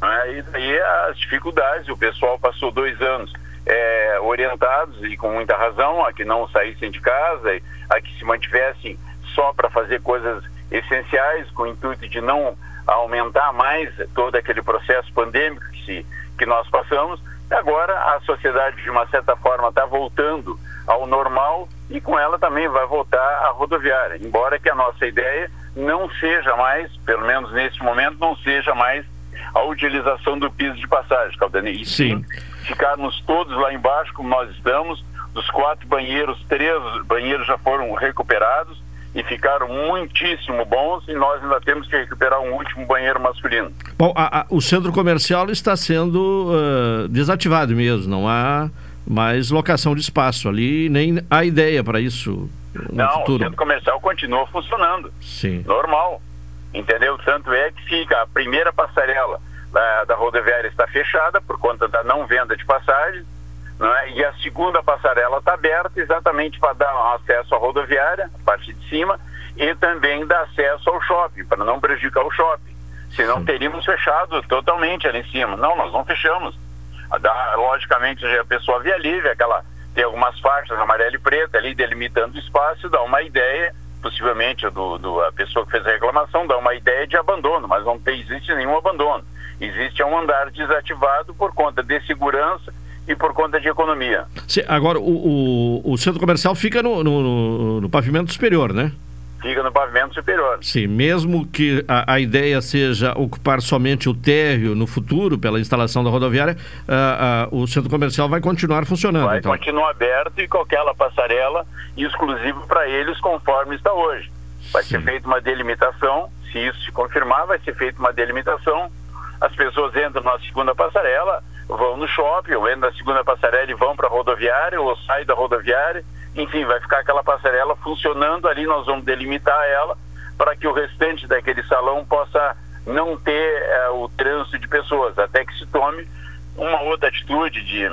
Né? E daí as dificuldades, o pessoal passou dois anos é, orientados e com muita razão a que não saíssem de casa, a que se mantivessem só para fazer coisas essenciais, com o intuito de não aumentar mais todo aquele processo pandêmico que, se, que nós passamos. Agora a sociedade, de uma certa forma, está voltando ao normal e com ela também vai voltar a rodoviária, embora que a nossa ideia não seja mais, pelo menos nesse momento, não seja mais a utilização do piso de passagem, Caldani. E sim, ficarmos todos lá embaixo, como nós estamos, dos quatro banheiros, três banheiros já foram recuperados e ficaram muitíssimo bons e nós ainda temos que recuperar um último banheiro masculino. Bom, a, a, o centro comercial está sendo uh, desativado mesmo, não há mais locação de espaço ali, nem há ideia para isso no não, futuro. o centro comercial continua funcionando. Sim. Normal. Entendeu? Tanto é que fica a primeira passarela da, da rodoviária está fechada por conta da não venda de passagens, não é? e a segunda passarela está aberta exatamente para dar acesso à rodoviária, a parte de cima, e também dar acesso ao shopping, para não prejudicar o shopping. Senão Sim. teríamos fechado totalmente ali em cima. Não, nós não fechamos. Da, logicamente, a pessoa via livre, aquela, tem algumas faixas amarela e preta ali delimitando o espaço, dá uma ideia possivelmente do, do, a pessoa que fez a reclamação dá uma ideia de abandono, mas não tem, existe nenhum abandono. Existe um andar desativado por conta de segurança e por conta de economia. Agora, o, o, o, centro comercial fica no, no, no, pavimento superior, né? Fica no pavimento superior. Sim, mesmo que a, a ideia seja ocupar somente o térreo no futuro, pela instalação da rodoviária, uh, uh, o centro comercial vai continuar funcionando. Vai então. continuar aberto e com aquela passarela exclusivo para eles, conforme está hoje. Vai Sim. ser feita uma delimitação, se isso se confirmar, vai ser feita uma delimitação. As pessoas entram na segunda passarela, vão no shopping, ou entram na segunda passarela e vão para a rodoviária, ou saem da rodoviária enfim, vai ficar aquela passarela funcionando ali, nós vamos delimitar ela para que o restante daquele salão possa não ter é, o trânsito de pessoas, até que se tome uma outra atitude de,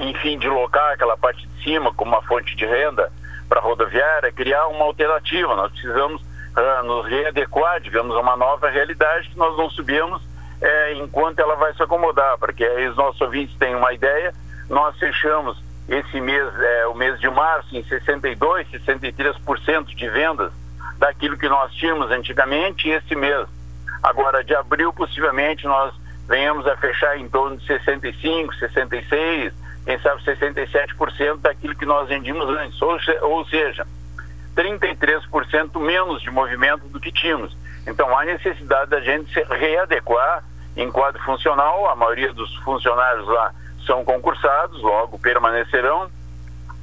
enfim, de locar aquela parte de cima como uma fonte de renda para a rodoviária, criar uma alternativa. Nós precisamos uh, nos readequar, digamos, a uma nova realidade que nós não subimos é, enquanto ela vai se acomodar, porque aí os nossos ouvintes têm uma ideia, nós fechamos esse mês, é, o mês de março, em 62%, 63% de vendas daquilo que nós tínhamos antigamente, esse mês. Agora, de abril, possivelmente, nós venhamos a fechar em torno de 65%, 66%, quem sabe 67% daquilo que nós vendíamos antes. Ou, ou seja, 33% menos de movimento do que tínhamos. Então, há necessidade da gente se readequar em quadro funcional. A maioria dos funcionários lá são concursados, logo permanecerão.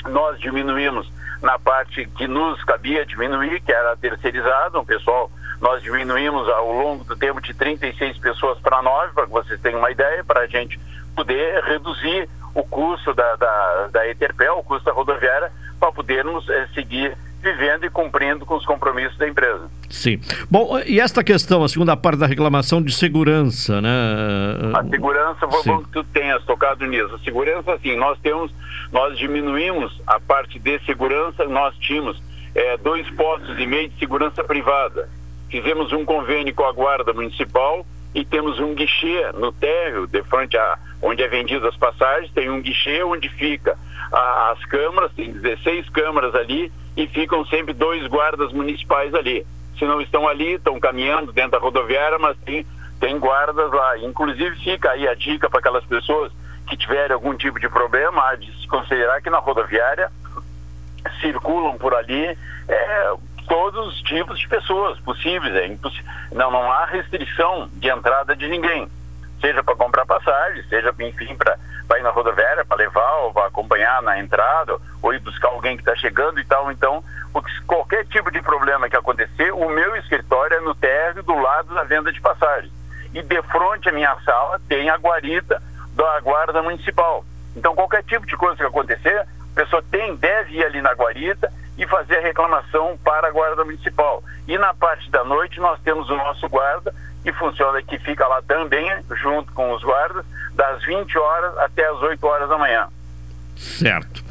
Nós diminuímos na parte que nos cabia diminuir, que era terceirizado, o pessoal, nós diminuímos ao longo do tempo de 36 pessoas para 9, para que vocês tenham uma ideia, para a gente poder reduzir o custo da, da, da Eterpel, o custo da rodoviária, para podermos é, seguir vivendo e cumprindo com os compromissos da empresa. Sim. Bom, e esta questão, a segunda parte da reclamação de segurança, né? A segurança, vamos que tu tenhas tocado nisso. A segurança, assim, nós temos, nós diminuímos a parte de segurança, nós tínhamos é, dois postos e meio de segurança privada. Fizemos um convênio com a Guarda Municipal e temos um guichê no térreo, de frente a onde é vendidas as passagens, tem um guichê onde fica a, as câmaras, tem 16 câmaras ali e ficam sempre dois guardas municipais ali se não estão ali, estão caminhando dentro da rodoviária, mas tem, tem guardas lá. Inclusive fica aí a dica para aquelas pessoas que tiverem algum tipo de problema, de se considerar que na rodoviária circulam por ali é, todos os tipos de pessoas possíveis. É não, não há restrição de entrada de ninguém, seja para comprar passagem, seja, enfim, para ir na rodoviária, para levar ou para acompanhar na entrada, ou ir buscar alguém que está chegando e tal. Então, qualquer tipo de problema que acontecer, o meu escritório é no térreo do lado da venda de passagem. E de frente à minha sala tem a guarita da guarda municipal. Então qualquer tipo de coisa que acontecer, a pessoa tem, deve ir ali na guarita e fazer a reclamação para a guarda municipal. E na parte da noite nós temos o nosso guarda que funciona, que fica lá também junto com os guardas, das 20 horas até as 8 horas da manhã. Certo.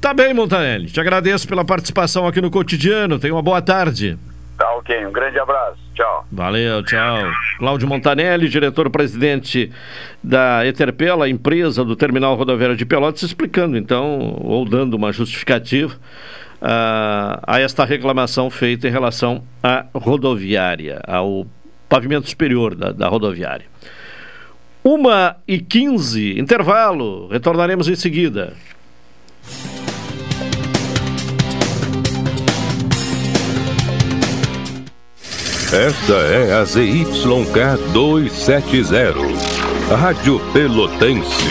Tá bem, Montanelli. Te agradeço pela participação aqui no cotidiano. Tenha uma boa tarde. Tá ok, um grande abraço. Tchau. Valeu, tchau. Cláudio Montanelli, diretor-presidente da Eterpela, empresa do Terminal Rodoviário de Pelotas, explicando então, ou dando uma justificativa uh, a esta reclamação feita em relação à rodoviária, ao pavimento superior da, da rodoviária. Uma e quinze, intervalo, retornaremos em seguida. Esta é a ZYK 270, Rádio Pelotense,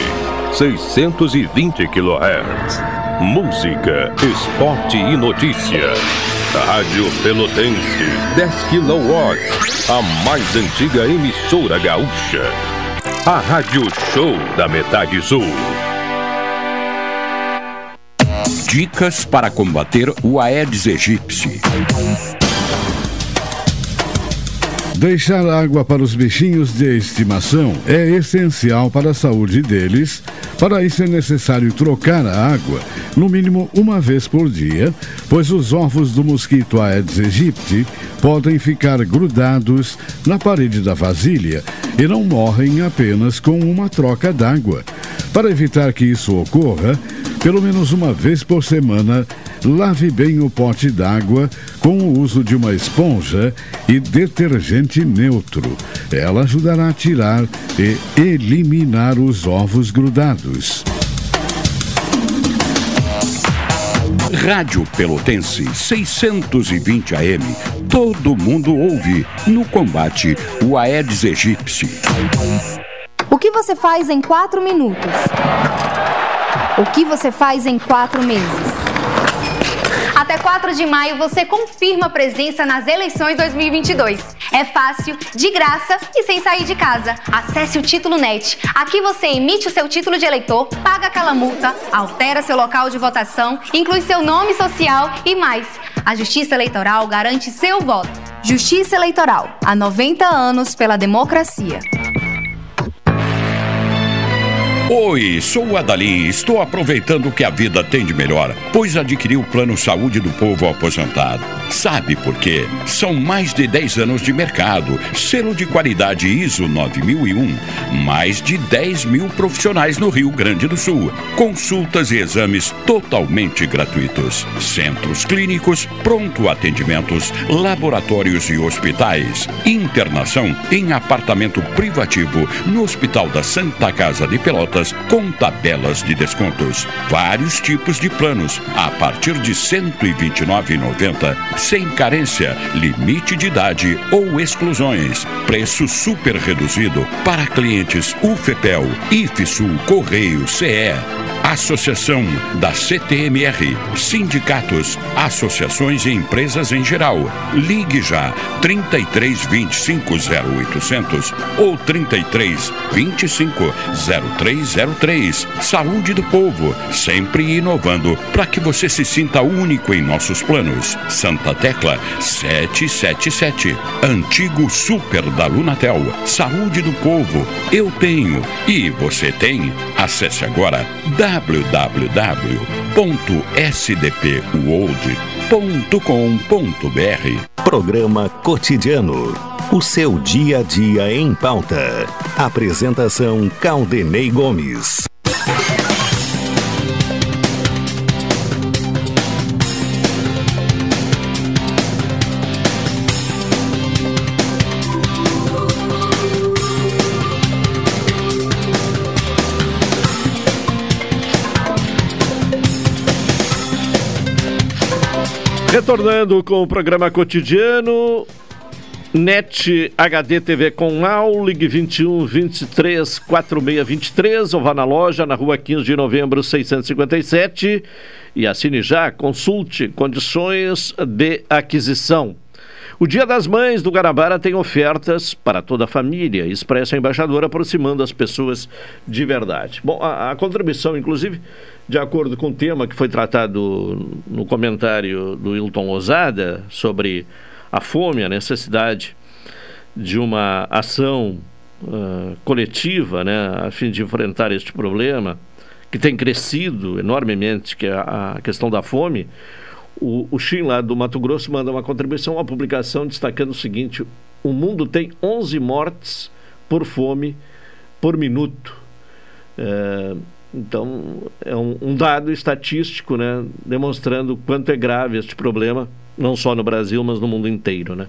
620 kHz. Música, esporte e notícia. Rádio Pelotense, 10 kW, a mais antiga emissora gaúcha. A Rádio Show da Metade Sul. Dicas para combater o Aedes aegypti. Deixar água para os bichinhos de estimação é essencial para a saúde deles. Para isso é necessário trocar a água, no mínimo uma vez por dia, pois os ovos do mosquito Aedes aegypti podem ficar grudados na parede da vasilha e não morrem apenas com uma troca d'água. Para evitar que isso ocorra, pelo menos uma vez por semana, lave bem o pote d'água com o uso de uma esponja e detergente neutro. Ela ajudará a tirar e eliminar os ovos grudados. Rádio Pelotense 620 AM. Todo mundo ouve no combate o Aedes aegypti. O que você faz em quatro minutos? O que você faz em quatro meses? Até 4 de maio você confirma presença nas eleições 2022. É fácil, de graça e sem sair de casa. Acesse o Título Net. Aqui você emite o seu título de eleitor, paga aquela multa, altera seu local de votação, inclui seu nome social e mais. A Justiça Eleitoral garante seu voto. Justiça Eleitoral, há 90 anos pela democracia. Oi, sou o Adalim estou aproveitando o que a vida tem de melhor, pois adquiri o Plano Saúde do Povo Aposentado. Sabe por quê? São mais de 10 anos de mercado, selo de qualidade ISO 9001, mais de 10 mil profissionais no Rio Grande do Sul, consultas e exames totalmente gratuitos, centros clínicos, pronto atendimentos, laboratórios e hospitais, internação em apartamento privativo no Hospital da Santa Casa de Pelotas com tabelas de descontos, vários tipos de planos a partir de R$ 129,90 sem carência, limite de idade ou exclusões. Preço super reduzido para clientes UFEPEL, IFSUL, Correio, CE. Associação da CTMR, sindicatos, associações e empresas em geral. Ligue já 33 25 0800 ou 33 25 0303. Saúde do povo, sempre inovando para que você se sinta único em nossos planos. Santa Tecla 777. Antigo Super da Lunatel. Saúde do povo, eu tenho e você tem. Acesse agora www.sdpworld.com.br. Programa Cotidiano. O seu dia a dia em pauta. Apresentação Caldenei Gomes. Retornando com o programa cotidiano, NET HD TV com AU, ligue 21 23 46 23 ou vá na loja na rua 15 de novembro 657 e assine já, consulte condições de aquisição. O Dia das Mães do Guarabara tem ofertas para toda a família, expressa a embaixadora aproximando as pessoas de verdade. Bom, a, a contribuição, inclusive, de acordo com o tema que foi tratado no comentário do Hilton Lozada sobre a fome, a necessidade de uma ação uh, coletiva, né, a fim de enfrentar este problema que tem crescido enormemente, que é a, questão da fome. O, o lá do Mato Grosso manda uma contribuição, uma publicação destacando o seguinte: o mundo tem 11 mortes por fome por minuto. É, então, é um, um, dado estatístico, né, demonstrando quanto é grave este problema, não só no Brasil, mas no mundo inteiro. Né?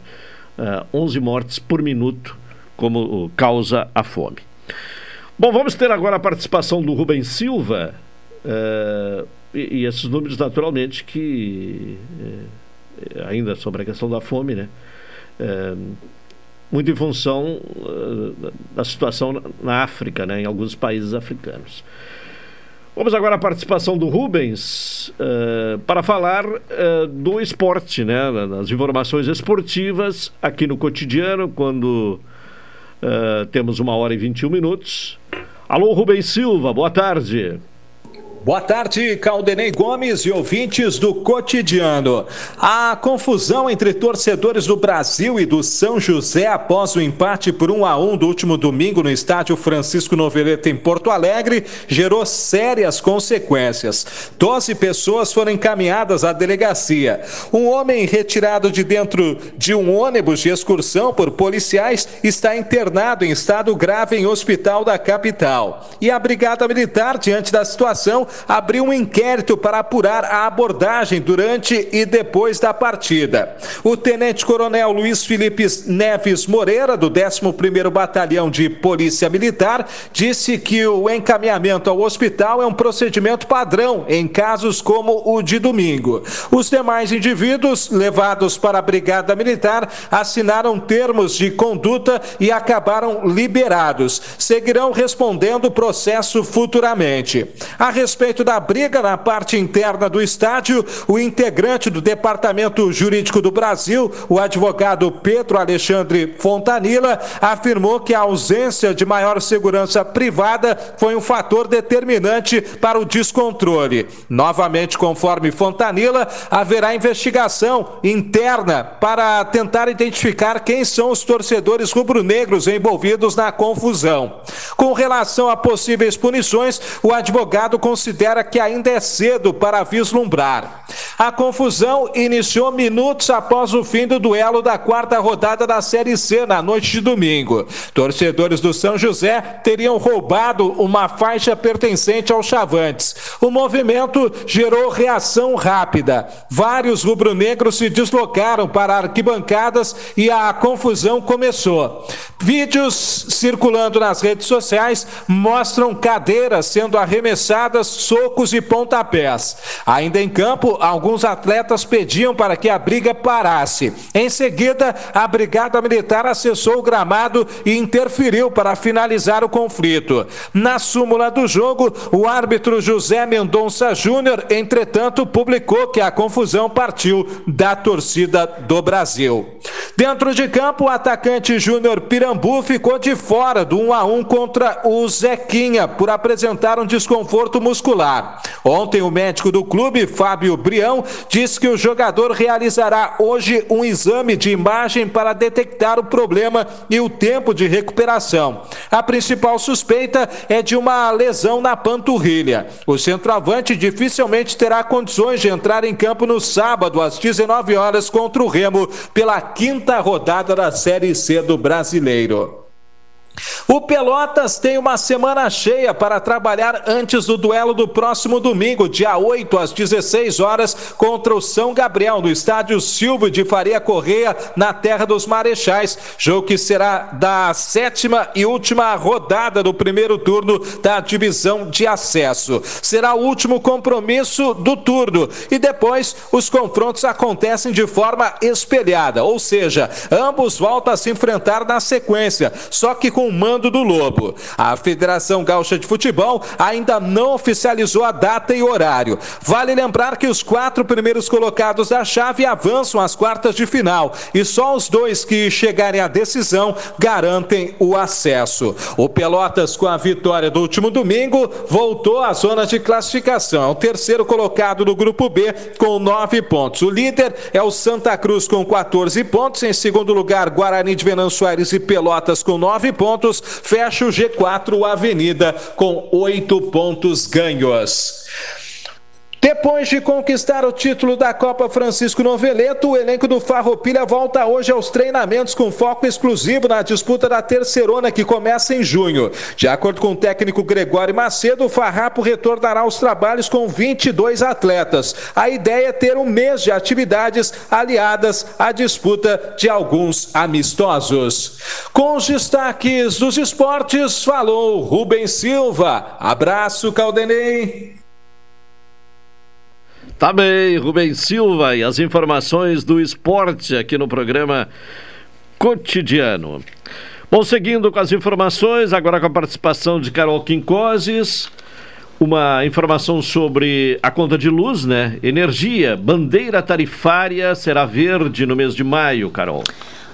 Uh, 11 mortes por minuto como causa a fome. Bom, vamos ter agora a participação do Rubens Silva. Uh, e, e, esses números, naturalmente, que uh, ainda sobre a questão da fome, né? muito em função da situação na África, né, em alguns países africanos. Vamos agora à participação do Rubens uh, para falar uh, do esporte, né? Das informações esportivas aqui no cotidiano, quando uh, temos uma hora e 21 minutos. Alô, Rubens Silva, boa tarde. Boa tarde, Caldenei Gomes e ouvintes do Cotidiano. A confusão entre torcedores do Brasil e do São José após o empate por 1 a 1 do último domingo no estádio Francisco Noveleta em Porto Alegre gerou sérias consequências. Doze pessoas foram encaminhadas à delegacia. Um homem retirado de dentro de um ônibus de excursão por policiais está internado em estado grave em hospital da capital. E a Brigada Militar, diante da situação, abriu um inquérito para apurar a abordagem durante e depois da partida. O tenente-coronel Luiz Felipe Neves Moreira, do 11º Batalhão de Polícia Militar, disse que o encaminhamento ao hospital é um procedimento padrão em casos como o de domingo. Os demais indivíduos levados para a Brigada Militar assinaram termos de conduta e acabaram liberados. Seguirão respondendo o processo futuramente. A respeito da briga na parte interna do estádio, o integrante do Departamento Jurídico do Brasil, o advogado Pedro Alexandre Fontanilla, afirmou que a ausência de maior segurança privada foi um fator determinante para o descontrole. Novamente, conforme Fontanilla, haverá investigação interna para tentar identificar quem são os torcedores rubro-negros envolvidos na confusão. Com relação a possíveis punições, o advogado considera considera que ainda é cedo para vislumbrar. A confusão iniciou minutos após o fim do duelo da quarta rodada da Série C na noite de domingo. Torcedores do São José teriam roubado uma faixa pertencente aos Chavantes. O movimento gerou reação rápida. Vários rubro-negros se deslocaram para arquibancadas e a confusão começou. Vídeos circulando nas redes sociais mostram cadeiras sendo arremessadas socos e pontapés. Ainda em campo, alguns atletas pediam para que a briga parasse. Em seguida, a Brigada Militar acessou o gramado e interferiu para finalizar o conflito. Na súmula do jogo, o árbitro José Mendonça Júnior, entretanto, publicou que a confusão partiu da torcida do Brasil. Dentro de campo, o atacante Júnior Pirambu ficou de fora do 1 a 1 contra o Zequinha por apresentar um desconforto muscular. Ontem, o médico do clube, Fábio Brião, disse que o jogador realizará hoje um exame de imagem para detectar o problema e o tempo de recuperação. A principal suspeita é de uma lesão na panturrilha. O centroavante dificilmente terá condições de entrar em campo no sábado, às 19 horas, contra o Remo, pela quinta rodada da Série C do Brasileiro. O Pelotas tem uma semana cheia para trabalhar antes do duelo do próximo domingo, dia 8 às 16 horas, contra o São Gabriel, no estádio Silvio de Faria Correia, na Terra dos Marechais. Jogo que será da sétima e última rodada do primeiro turno da divisão de acesso. Será o último compromisso do turno e depois os confrontos acontecem de forma espelhada, ou seja, ambos voltam a se enfrentar na sequência, só que com mando do Lobo. A Federação Gaúcha de Futebol ainda não oficializou a data e horário. Vale lembrar que os quatro primeiros colocados da chave avançam às quartas de final e só os dois que chegarem à decisão garantem o acesso. O Pelotas, com a vitória do último domingo, voltou à zona de classificação. É o terceiro colocado do grupo B com nove pontos. O líder é o Santa Cruz com 14 pontos. Em segundo lugar, Guarani de Venâncio Aires e Pelotas com nove pontos pontos, fecha o G4 Avenida com oito pontos ganhos. Depois de conquistar o título da Copa Francisco Noveleto, o elenco do Farroupilha volta hoje aos treinamentos com foco exclusivo na disputa da terceirona que começa em junho. De acordo com o técnico Gregório Macedo, o Farrapo retornará aos trabalhos com 22 atletas. A ideia é ter um mês de atividades aliadas à disputa de alguns amistosos. Com os destaques dos esportes, falou Rubens Silva. Abraço, Caldenei. Tá bem, Rubens Silva e as informações do esporte aqui no programa Cotidiano. Bom, seguindo com as informações, agora com a participação de Carol Quincoses, uma informação sobre a conta de luz, né? Energia, bandeira tarifária será verde no mês de maio, Carol.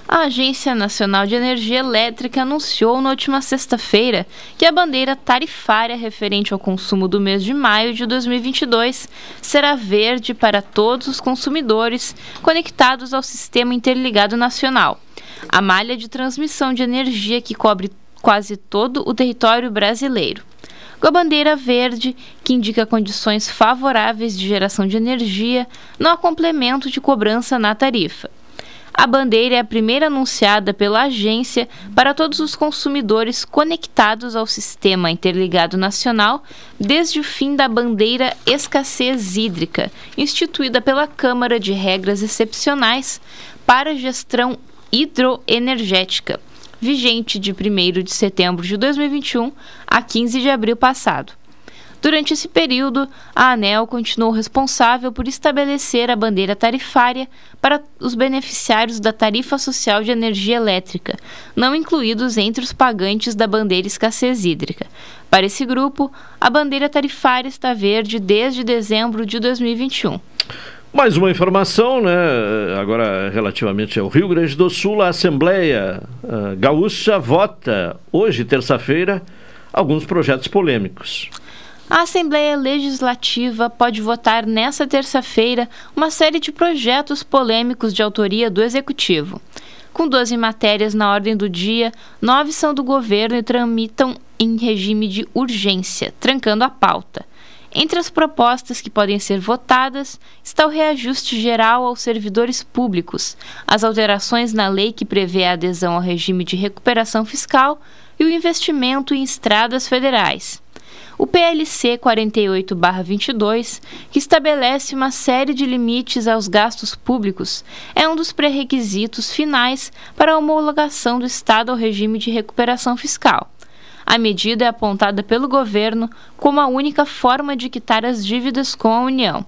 A Agência Nacional de Energia Elétrica anunciou na última sexta-feira que a bandeira tarifária referente ao consumo do mês de maio de 2022 será verde para todos os consumidores conectados ao Sistema Interligado Nacional, a malha de transmissão de energia que cobre quase todo o território brasileiro. Com a bandeira verde, que indica condições favoráveis de geração de energia, não há complemento de cobrança na tarifa. A bandeira é a primeira anunciada pela agência para todos os consumidores conectados ao Sistema Interligado Nacional desde o fim da bandeira escassez hídrica, instituída pela Câmara de Regras Excepcionais para Gestão Hidroenergética, vigente de 1 de setembro de 2021 a 15 de abril passado. Durante esse período, a ANEL continuou responsável por estabelecer a bandeira tarifária para os beneficiários da tarifa social de energia elétrica, não incluídos entre os pagantes da bandeira escassez hídrica. Para esse grupo, a bandeira tarifária está verde desde dezembro de 2021. Mais uma informação, né? Agora relativamente ao Rio Grande do Sul, a Assembleia uh, Gaúcha vota hoje, terça-feira, alguns projetos polêmicos. A Assembleia Legislativa pode votar nesta terça-feira uma série de projetos polêmicos de autoria do Executivo. Com 12 matérias na ordem do dia, nove são do governo e tramitam em regime de urgência, trancando a pauta. Entre as propostas que podem ser votadas está o reajuste geral aos servidores públicos, as alterações na lei que prevê a adesão ao regime de recuperação fiscal e o investimento em estradas federais. O PLC 48-22, que estabelece uma série de limites aos gastos públicos, é um dos pré-requisitos finais para a homologação do Estado ao regime de recuperação fiscal. A medida é apontada pelo governo como a única forma de quitar as dívidas com a União.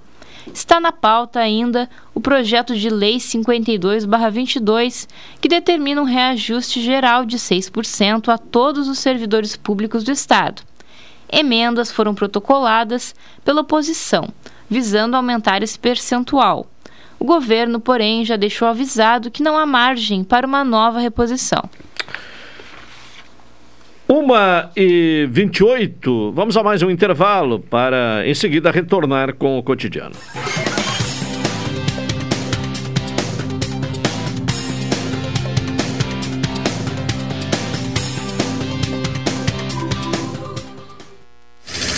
Está na pauta ainda o projeto de Lei 52-22, que determina um reajuste geral de 6% a todos os servidores públicos do Estado. Emendas foram protocoladas pela oposição, visando aumentar esse percentual. O governo, porém, já deixou avisado que não há margem para uma nova reposição. Uma e 28, vamos a mais um intervalo para em seguida retornar com o cotidiano.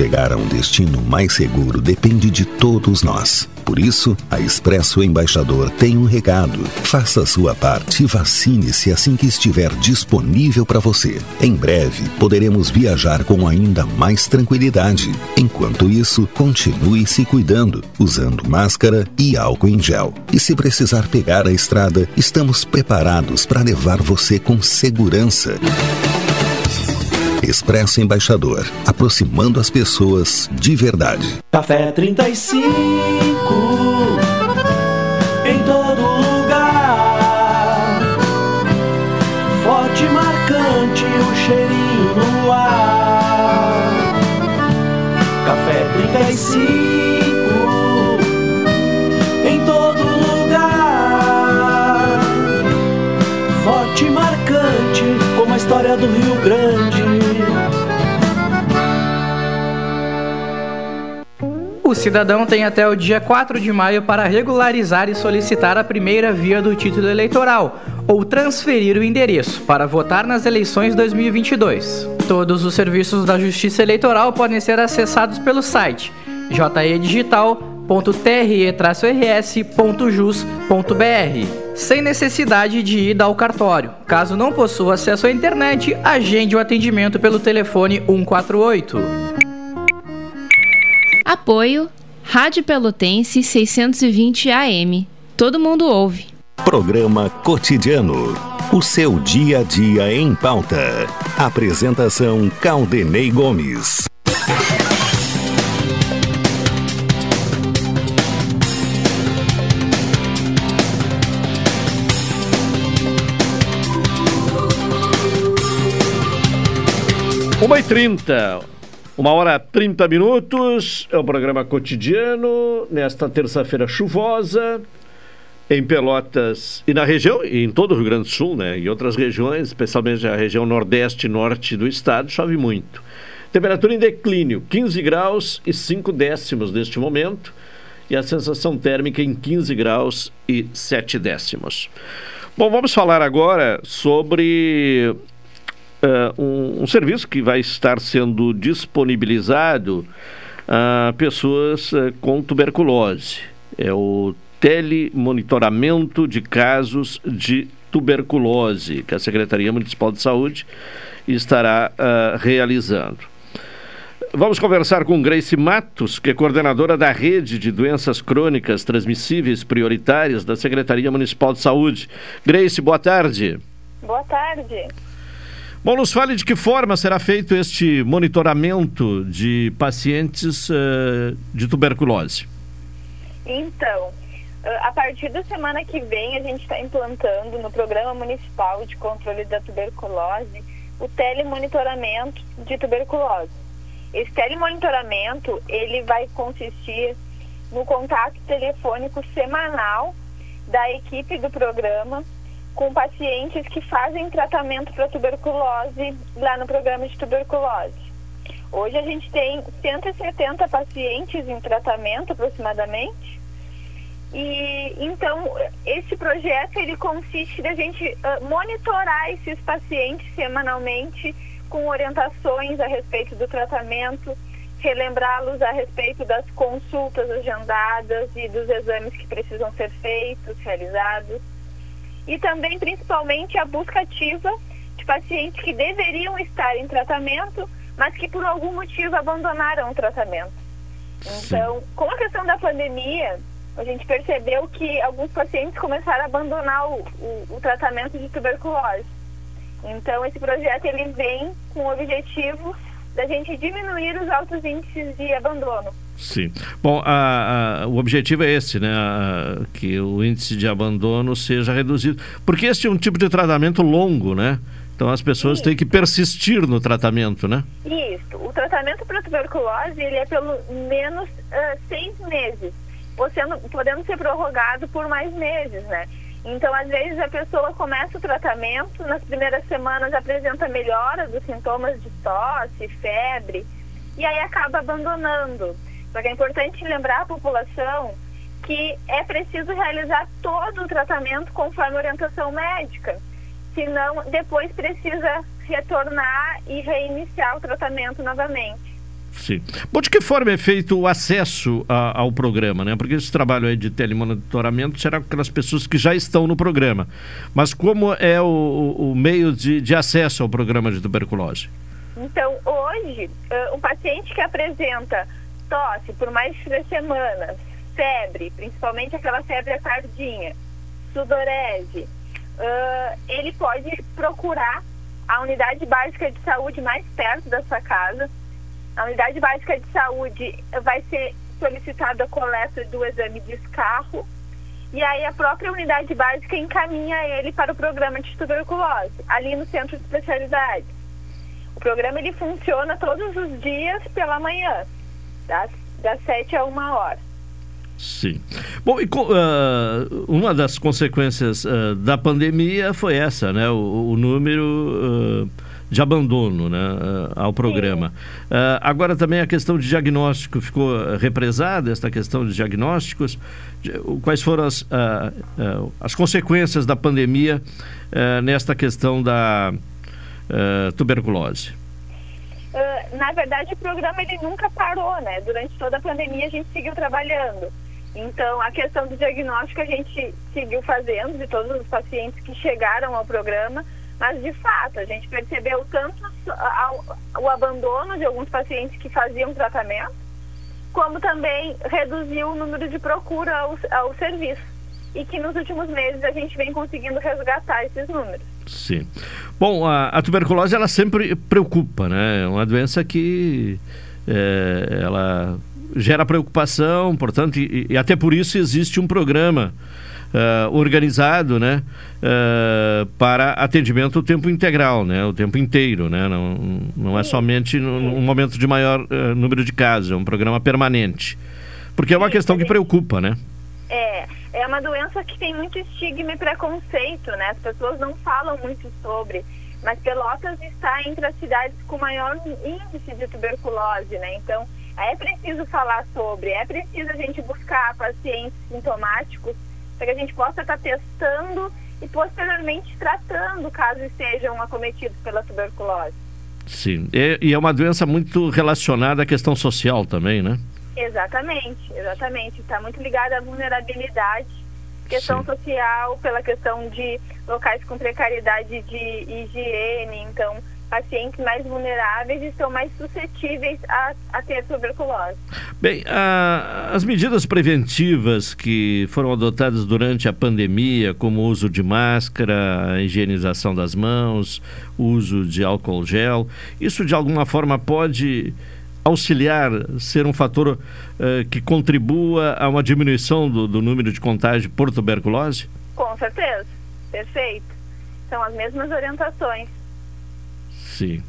Chegar a um destino mais seguro depende de todos nós. Por isso, a Expresso Embaixador tem um recado. Faça a sua parte e vacine-se assim que estiver disponível para você. Em breve, poderemos viajar com ainda mais tranquilidade. Enquanto isso, continue se cuidando, usando máscara e álcool em gel. E se precisar pegar a estrada, estamos preparados para levar você com segurança. Expresso Embaixador, aproximando as pessoas de verdade. Café 35 em todo lugar. Forte, marcante, o cheirinho no ar. Café 35 em todo lugar. Forte, marcante, como a história do Rio Grande. O cidadão tem até o dia 4 de maio para regularizar e solicitar a primeira via do título eleitoral ou transferir o endereço para votar nas eleições 2022. Todos os serviços da Justiça Eleitoral podem ser acessados pelo site jedigital.tre-rs.jus.br, sem necessidade de ir ao cartório. Caso não possua acesso à internet, agende o atendimento pelo telefone 148. Apoio Rádio Pelotense 620 AM. Todo mundo ouve. Programa Cotidiano. O seu dia a dia em pauta. Apresentação Caldenei Gomes. Uma e trinta, uma hora 30 minutos, é o programa cotidiano, nesta terça-feira chuvosa, em Pelotas e na região, e em todo o Rio Grande do Sul, né? E outras regiões, especialmente a região nordeste e norte do estado, chove muito. Temperatura em declínio, 15 graus e 5 décimos neste momento, e a sensação térmica em 15 graus e 7 décimos. Bom, vamos falar agora sobre uh, um, um, serviço que vai estar sendo disponibilizado a pessoas uh, com tuberculose. É o telemonitoramento de casos de tuberculose que a Secretaria Municipal de Saúde estará uh, realizando. Vamos conversar com Grace Matos, que é coordenadora da rede de doenças crônicas transmissíveis prioritárias da Secretaria Municipal de Saúde. Grace, boa tarde. Boa tarde. Bom, nos fale de que forma será feito este monitoramento de pacientes uh, de tuberculose. Então, a partir da semana que vem, a gente está implantando no Programa Municipal de Controle da Tuberculose o telemonitoramento de tuberculose. Esse telemonitoramento, ele vai consistir no contato telefônico semanal da equipe do programa com pacientes que fazem tratamento para tuberculose lá no programa de tuberculose. Hoje a gente tem 170 pacientes em tratamento aproximadamente. E então esse projeto ele consiste da gente uh, monitorar esses pacientes semanalmente com orientações a respeito do tratamento, relembrá-los a respeito das consultas agendadas e dos exames que precisam ser feitos, realizados. E também, principalmente, a busca ativa de pacientes que deveriam estar em tratamento, mas que por algum motivo abandonaram o tratamento. Então, com a questão da pandemia, a gente percebeu que alguns pacientes começaram a abandonar o, o, o tratamento de tuberculose. Então, esse projeto ele vem com o objetivo da gente diminuir os altos índices de abandono. Sim. Bom, a, a, o objetivo é esse, né? A, que o índice de abandono seja reduzido. Porque esse é um tipo de tratamento longo, né? Então as pessoas Isso. têm que persistir no tratamento, né? Isso. O tratamento para tuberculose ele é pelo menos uh, seis meses, podendo, podendo ser prorrogado por mais meses, né? Então, às vezes, a pessoa começa o tratamento, nas primeiras semanas apresenta melhora dos sintomas de tosse, febre, e aí acaba abandonando. Só que é importante lembrar a população que é preciso realizar todo o tratamento conforme orientação médica. Senão, depois precisa retornar e reiniciar o tratamento novamente. Sim. Bom, de que forma é feito o acesso a, ao programa, né? Porque esse trabalho aí de telemonitoramento será com aquelas pessoas que já estão no programa. Mas como é o, o meio de, de, acesso ao programa de tuberculose? Então, hoje, uh, um paciente que apresenta tosse por mais de três semanas, febre, principalmente aquela febre tardinha, sudorese, uh, ele pode procurar a unidade básica de saúde mais perto da sua casa, a unidade básica de saúde vai ser solicitada a coleta do exame de escarro e aí a própria unidade básica encaminha ele para o programa de tuberculose, ali no centro de especialidade. O programa ele funciona todos os dias pela manhã, das, das 7 a 1 hora. Sim. Bom, e uh, uma das consequências uh, da pandemia foi essa, né? O, o número. Uh, de abandono né, eh, ao programa. Uh, agora também a questão de diagnóstico ficou represada, esta questão de diagnósticos. De, quais foram as, uh, uh, as consequências da pandemia nesta questão da tuberculose? na verdade, o programa ele nunca parou, né? Durante toda a pandemia a gente seguiu trabalhando. Então, a questão do diagnóstico a gente seguiu fazendo de todos os pacientes que chegaram ao programa mas, de fato, a gente percebeu tanto o abandono de alguns pacientes que faziam tratamento, como também reduziu o número de procura ao, ao serviço. E que nos últimos meses a gente vem conseguindo resgatar esses números. Sim. Bom, a, a tuberculose ela sempre preocupa, né? É uma doença que é, ela gera preocupação, portanto, e, e até por isso existe um programa uh, organizado, né, uh, para atendimento o tempo integral, né, o tempo inteiro, né, não, não é somente num momento de maior uh, número de casos, é um programa permanente, porque é uma questão que preocupa, né? É, é uma doença que tem muito estigma e preconceito, né, as pessoas não falam muito sobre, mas Pelotas está entre as cidades com maior índice de tuberculose, né, então é preciso falar sobre, é preciso a gente buscar pacientes sintomáticos para que a gente possa estar testando e posteriormente tratando caso estejam acometidos pela tuberculose. Sim, e, e é uma doença muito relacionada à questão social também, né? Exatamente, exatamente. Está muito ligada à vulnerabilidade, questão Sim. social, pela questão de locais com precariedade de higiene, então pacientes mais vulneráveis estão mais suscetíveis a, a ter tuberculose. Bem, a, as medidas preventivas que foram adotadas durante a pandemia, como o uso de máscara, a higienização das mãos, uso de álcool gel, isso de alguma forma pode auxiliar, ser um fator uh, que contribua a uma diminuição do, do número de contágio por tuberculose? Com certeza, perfeito. São as mesmas orientações. Sim.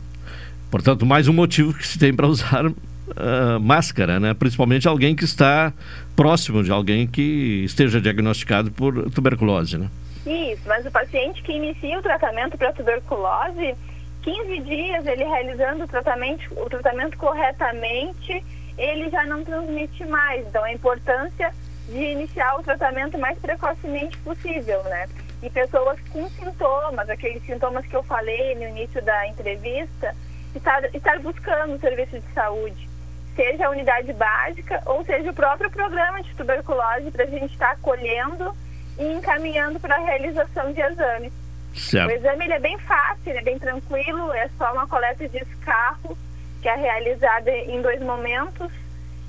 Portanto, mais um motivo que se tem para usar uh, máscara, né? Principalmente alguém que está próximo de alguém que esteja diagnosticado por tuberculose, né? Isso, mas o paciente que inicia o tratamento para tuberculose, 15 dias ele realizando o tratamento, o tratamento corretamente, ele já não transmite mais. Então, a importância de iniciar o tratamento mais precocemente possível, né? E pessoas com sintomas, aqueles sintomas que eu falei no início da entrevista, estar, estar buscando o serviço de saúde. seja a unidade básica ou seja o próprio programa de tuberculose para a gente estar tá acolhendo e encaminhando para a realização de exames. Certo. O exame ele é bem fácil, é bem tranquilo, é só uma coleta de escarro que é realizada em dois momentos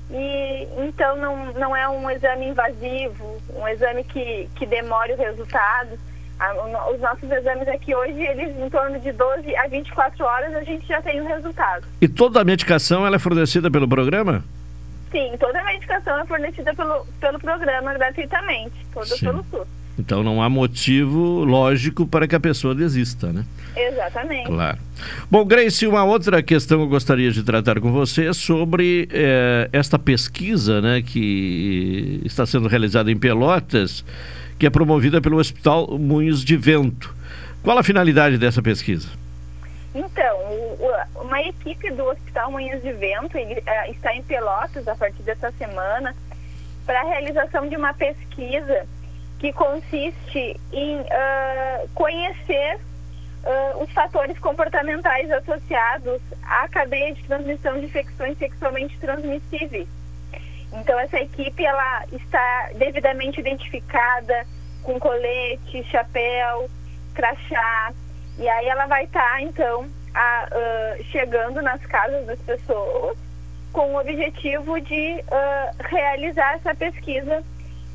e então não, não é um exame invasivo, um exame que, que demore o resultado. Os nossos exames aqui hoje, eles em torno de 12 a 24 horas a gente já tem o resultado. E toda a medicação ela é fornecida pelo programa? Sim, toda a medicação é fornecida pelo, pelo programa gratuitamente, toda Sim. pelo SUS. Então não há motivo lógico para que a pessoa desista, né? Exatamente. Claro. Bom, Grace, uma outra questão que eu gostaria de tratar com você é sobre eh, esta pesquisa né, que está sendo realizada em Pelotas, que é promovida pelo Hospital Moinhos de Vento. Qual a finalidade dessa pesquisa? Então, uma equipe do Hospital Moinhos de Vento ele, uh, está em Pelotas a partir dessa semana para a realização de uma pesquisa que consiste em uh, conhecer uh, os fatores comportamentais associados à cadeia de transmissão de infecções sexualmente transmissíveis. Então essa equipe ela está devidamente identificada com colete, chapéu, crachá e aí ela vai estar tá, então a, uh, chegando nas casas das pessoas com o objetivo de realizar essa pesquisa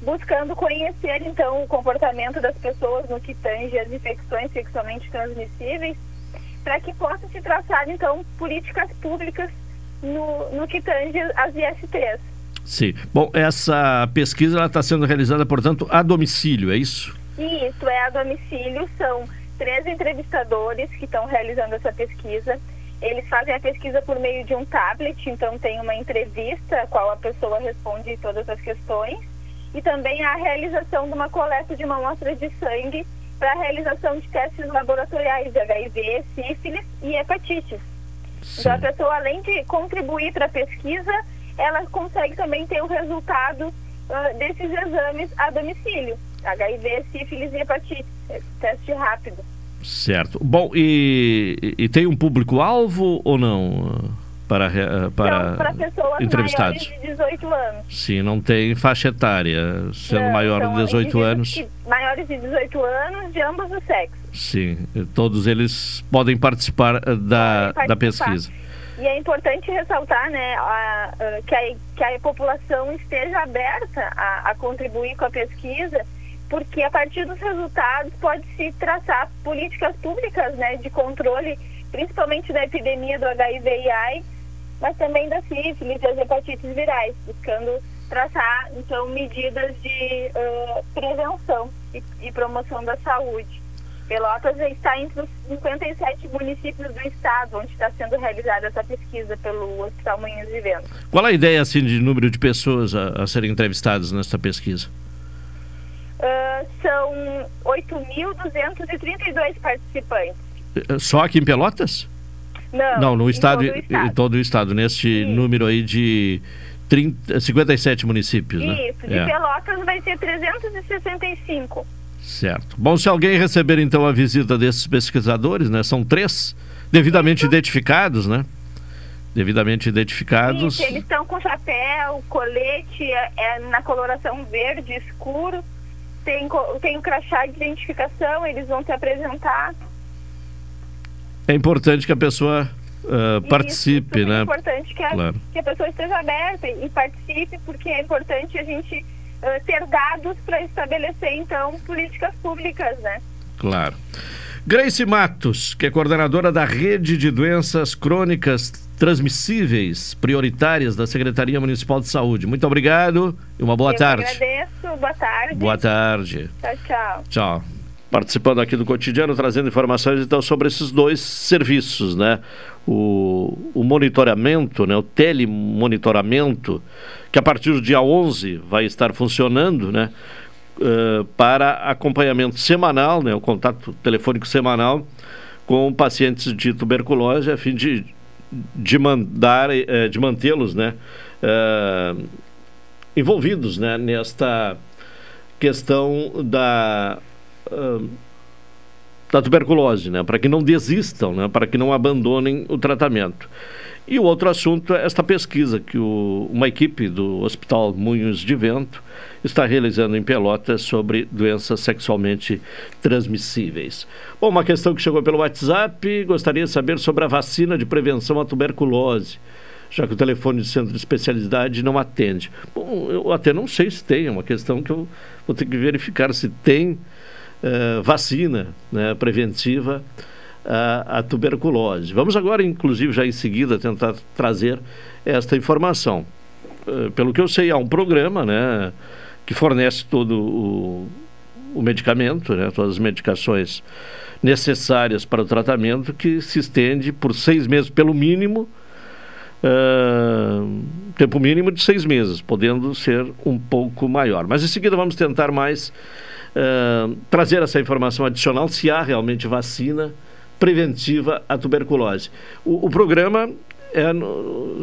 buscando conhecer então o comportamento das pessoas no que tange as infecções sexualmente transmissíveis, para que possa se traçar então políticas públicas no, no que tange as ISTs. Sim. Bom, essa pesquisa está sendo realizada, portanto, a domicílio, é isso? Isso, é a domicílio. São três entrevistadores que estão realizando essa pesquisa. Eles fazem a pesquisa por meio de um tablet, então tem uma entrevista, a qual a pessoa responde todas as questões e também a realização de uma coleta de uma amostra de sangue para a realização de testes laboratoriais de HIV, sífilis e hepatites. Sim. Então a pessoa, além de contribuir para a pesquisa, ela consegue também ter o resultado uh, desses exames a domicílio. HIV, sífilis e hepatite, teste rápido. Certo. Bom, e, e tem um público-alvo ou não? Para, eh, para, para pessoas entrevistados. maiores de 18 anos. Sim, não tem faixa etária, sendo não, maior de 18 anos. Maiores de 18 anos, de ambos os sexos. Sim, todos eles podem participar eh, da, podem participar. da pesquisa. E é importante ressaltar né, a, a, que, a, que a população esteja aberta a, a contribuir com a pesquisa, porque a partir dos resultados pode-se traçar políticas públicas né, de controle, principalmente da epidemia do HIV e AIDS, mas também da sífilis e das hepatites virais, buscando traçar, então, medidas de uh, prevenção e, e, promoção da saúde. Pelotas está entre os 57 municípios do estado onde está sendo realizada essa pesquisa pelo Hospital Moinhos de Vento. Qual a ideia, assim, de número de pessoas a, a serem entrevistadas nessa pesquisa? Uh, são 8.232 participantes. Só aqui em Pelotas? Não, Não no estado, em todo o estado. Em todo o estado neste Sim. número aí de 30, 57 municípios, Isso, né? Isso, de é. Pelotas vai ser 365. Certo. Bom, se alguém receber então a visita desses pesquisadores, né? São três, devidamente Isso. identificados, né? Devidamente identificados. Isso, eles estão com chapéu, colete, é, é na coloração verde escuro. Tem, tem o crachá de identificação, eles vão te apresentar é importante que a pessoa uh, participe, Isso, né? É importante que a, claro. que a pessoa esteja aberta e participe, porque é importante a gente uh, ter dados para estabelecer, então, políticas públicas, né? Claro. Grace Matos, que é coordenadora da Rede de Doenças Crônicas Transmissíveis Prioritárias da Secretaria Municipal de Saúde. Muito obrigado e uma boa Eu tarde. agradeço, boa tarde. Boa tarde. Tchau, tchau. Tchau participando aqui do cotidiano, trazendo informações então sobre esses dois serviços, né? O, o monitoramento, né? o telemonitoramento, que a partir do dia 11 vai estar funcionando, né? Uh, para acompanhamento semanal, né? o contato telefônico semanal com pacientes de tuberculose, a fim de, de, mandar, uh, de mantê-los né? Uh, envolvidos né? nesta questão da da tuberculose, né? Para que não desistam, né? Para que não abandonem o tratamento. E o outro assunto é esta pesquisa que o, uma equipe do Hospital Munhos de Vento está realizando em Pelotas sobre doenças sexualmente transmissíveis. Bom, uma questão que chegou pelo WhatsApp, gostaria de saber sobre a vacina de prevenção à tuberculose, já que o telefone do centro de especialidade não atende. Bom, eu até não sei se tem, é uma questão que eu vou ter que verificar se tem uh, vacina né, preventiva a, tuberculose. Vamos agora, inclusive, já em seguida, tentar trazer esta informação. Uh, pelo que eu sei, há um programa né, que fornece todo o, o medicamento, né, todas as medicações necessárias para o tratamento, que se estende por seis meses, pelo mínimo, uh, tempo mínimo de seis meses, podendo ser um pouco maior. Mas em seguida vamos tentar mais trazer essa informação adicional, se há realmente vacina preventiva à tuberculose. O, o programa é, no,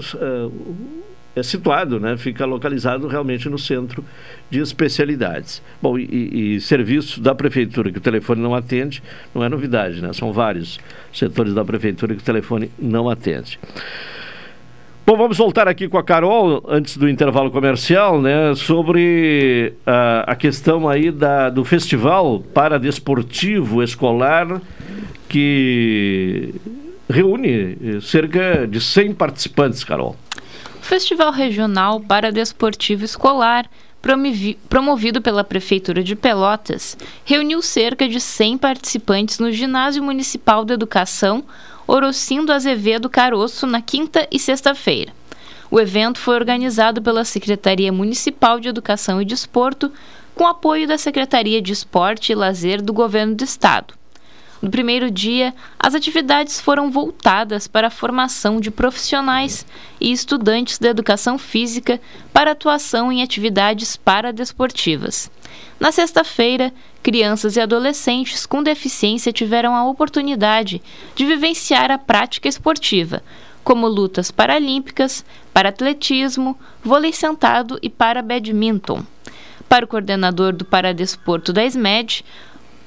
é, situado, né, fica localizado realmente no centro de especialidades. Bom, e, e, serviço da prefeitura que o telefone não atende, não é novidade, né? São vários setores da prefeitura que o telefone não atende. Bom, vamos voltar aqui com a Carol, antes do intervalo comercial, né, sobre uh, a questão aí da, do Festival Paradesportivo Escolar que reúne eh, cerca de 100 participantes, Carol. O Festival Regional Paradesportivo Escolar, promovido pela Prefeitura de Pelotas, reuniu cerca de 100 participantes no Ginásio Municipal de Educação Orocindo Azevedo Caroço na quinta e sexta-feira. O evento foi organizado pela Secretaria Municipal de Educação e Desporto, com apoio da Secretaria de Esporte e Lazer do Governo do Estado. No primeiro dia, as atividades foram voltadas para a formação de profissionais e estudantes da educação física para atuação em atividades paradesportivas. Na sexta-feira, crianças e adolescentes com deficiência tiveram a oportunidade de vivenciar a prática esportiva, como lutas paralímpicas, para atletismo, vôlei sentado e para badminton. Para o coordenador do Paradesporto da SMED,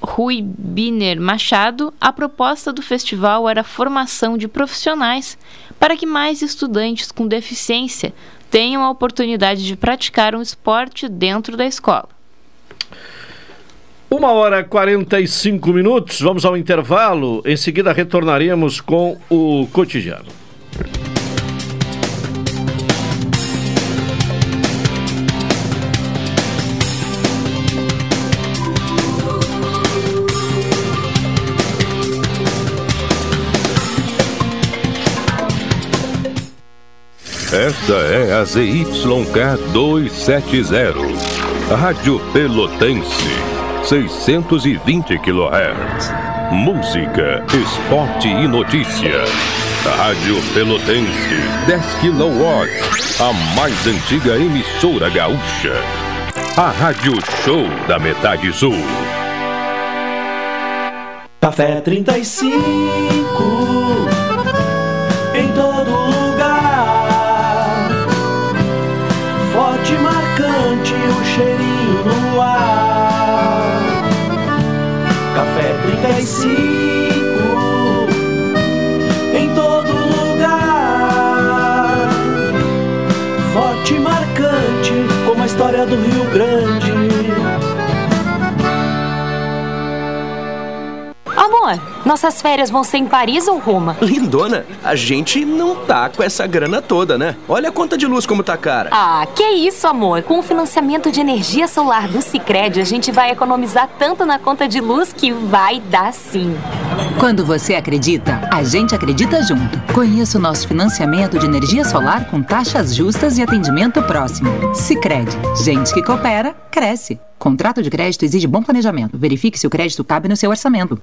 Rui Biner Machado, a proposta do festival era a formação de profissionais para que mais estudantes com deficiência tenham a oportunidade de praticar um esporte dentro da escola. Uma hora e 45 minutos, vamos ao intervalo. Em seguida, retornaremos com o cotidiano. Esta é a ZYK 270, Rádio Pelotense, 620 kHz. Música, esporte e notícia. Rádio Pelotense, 10 kW, a mais antiga emissora gaúcha. A Rádio Show da Metade Sul. Café 35 nossas férias vão ser em Paris ou Roma? Lindona, a gente não tá com essa grana toda, né? Olha a conta de luz como tá cara. Ah, que isso, amor. Com o financiamento de energia solar do Sicredi, a gente vai economizar tanto na conta de luz que vai dar sim. Quando você acredita, a gente acredita junto. Conheça o nosso financiamento de energia solar com taxas justas e atendimento próximo. Sicredi, gente que coopera, cresce. Contrato de crédito exige bom planejamento. Verifique se o crédito cabe no seu orçamento.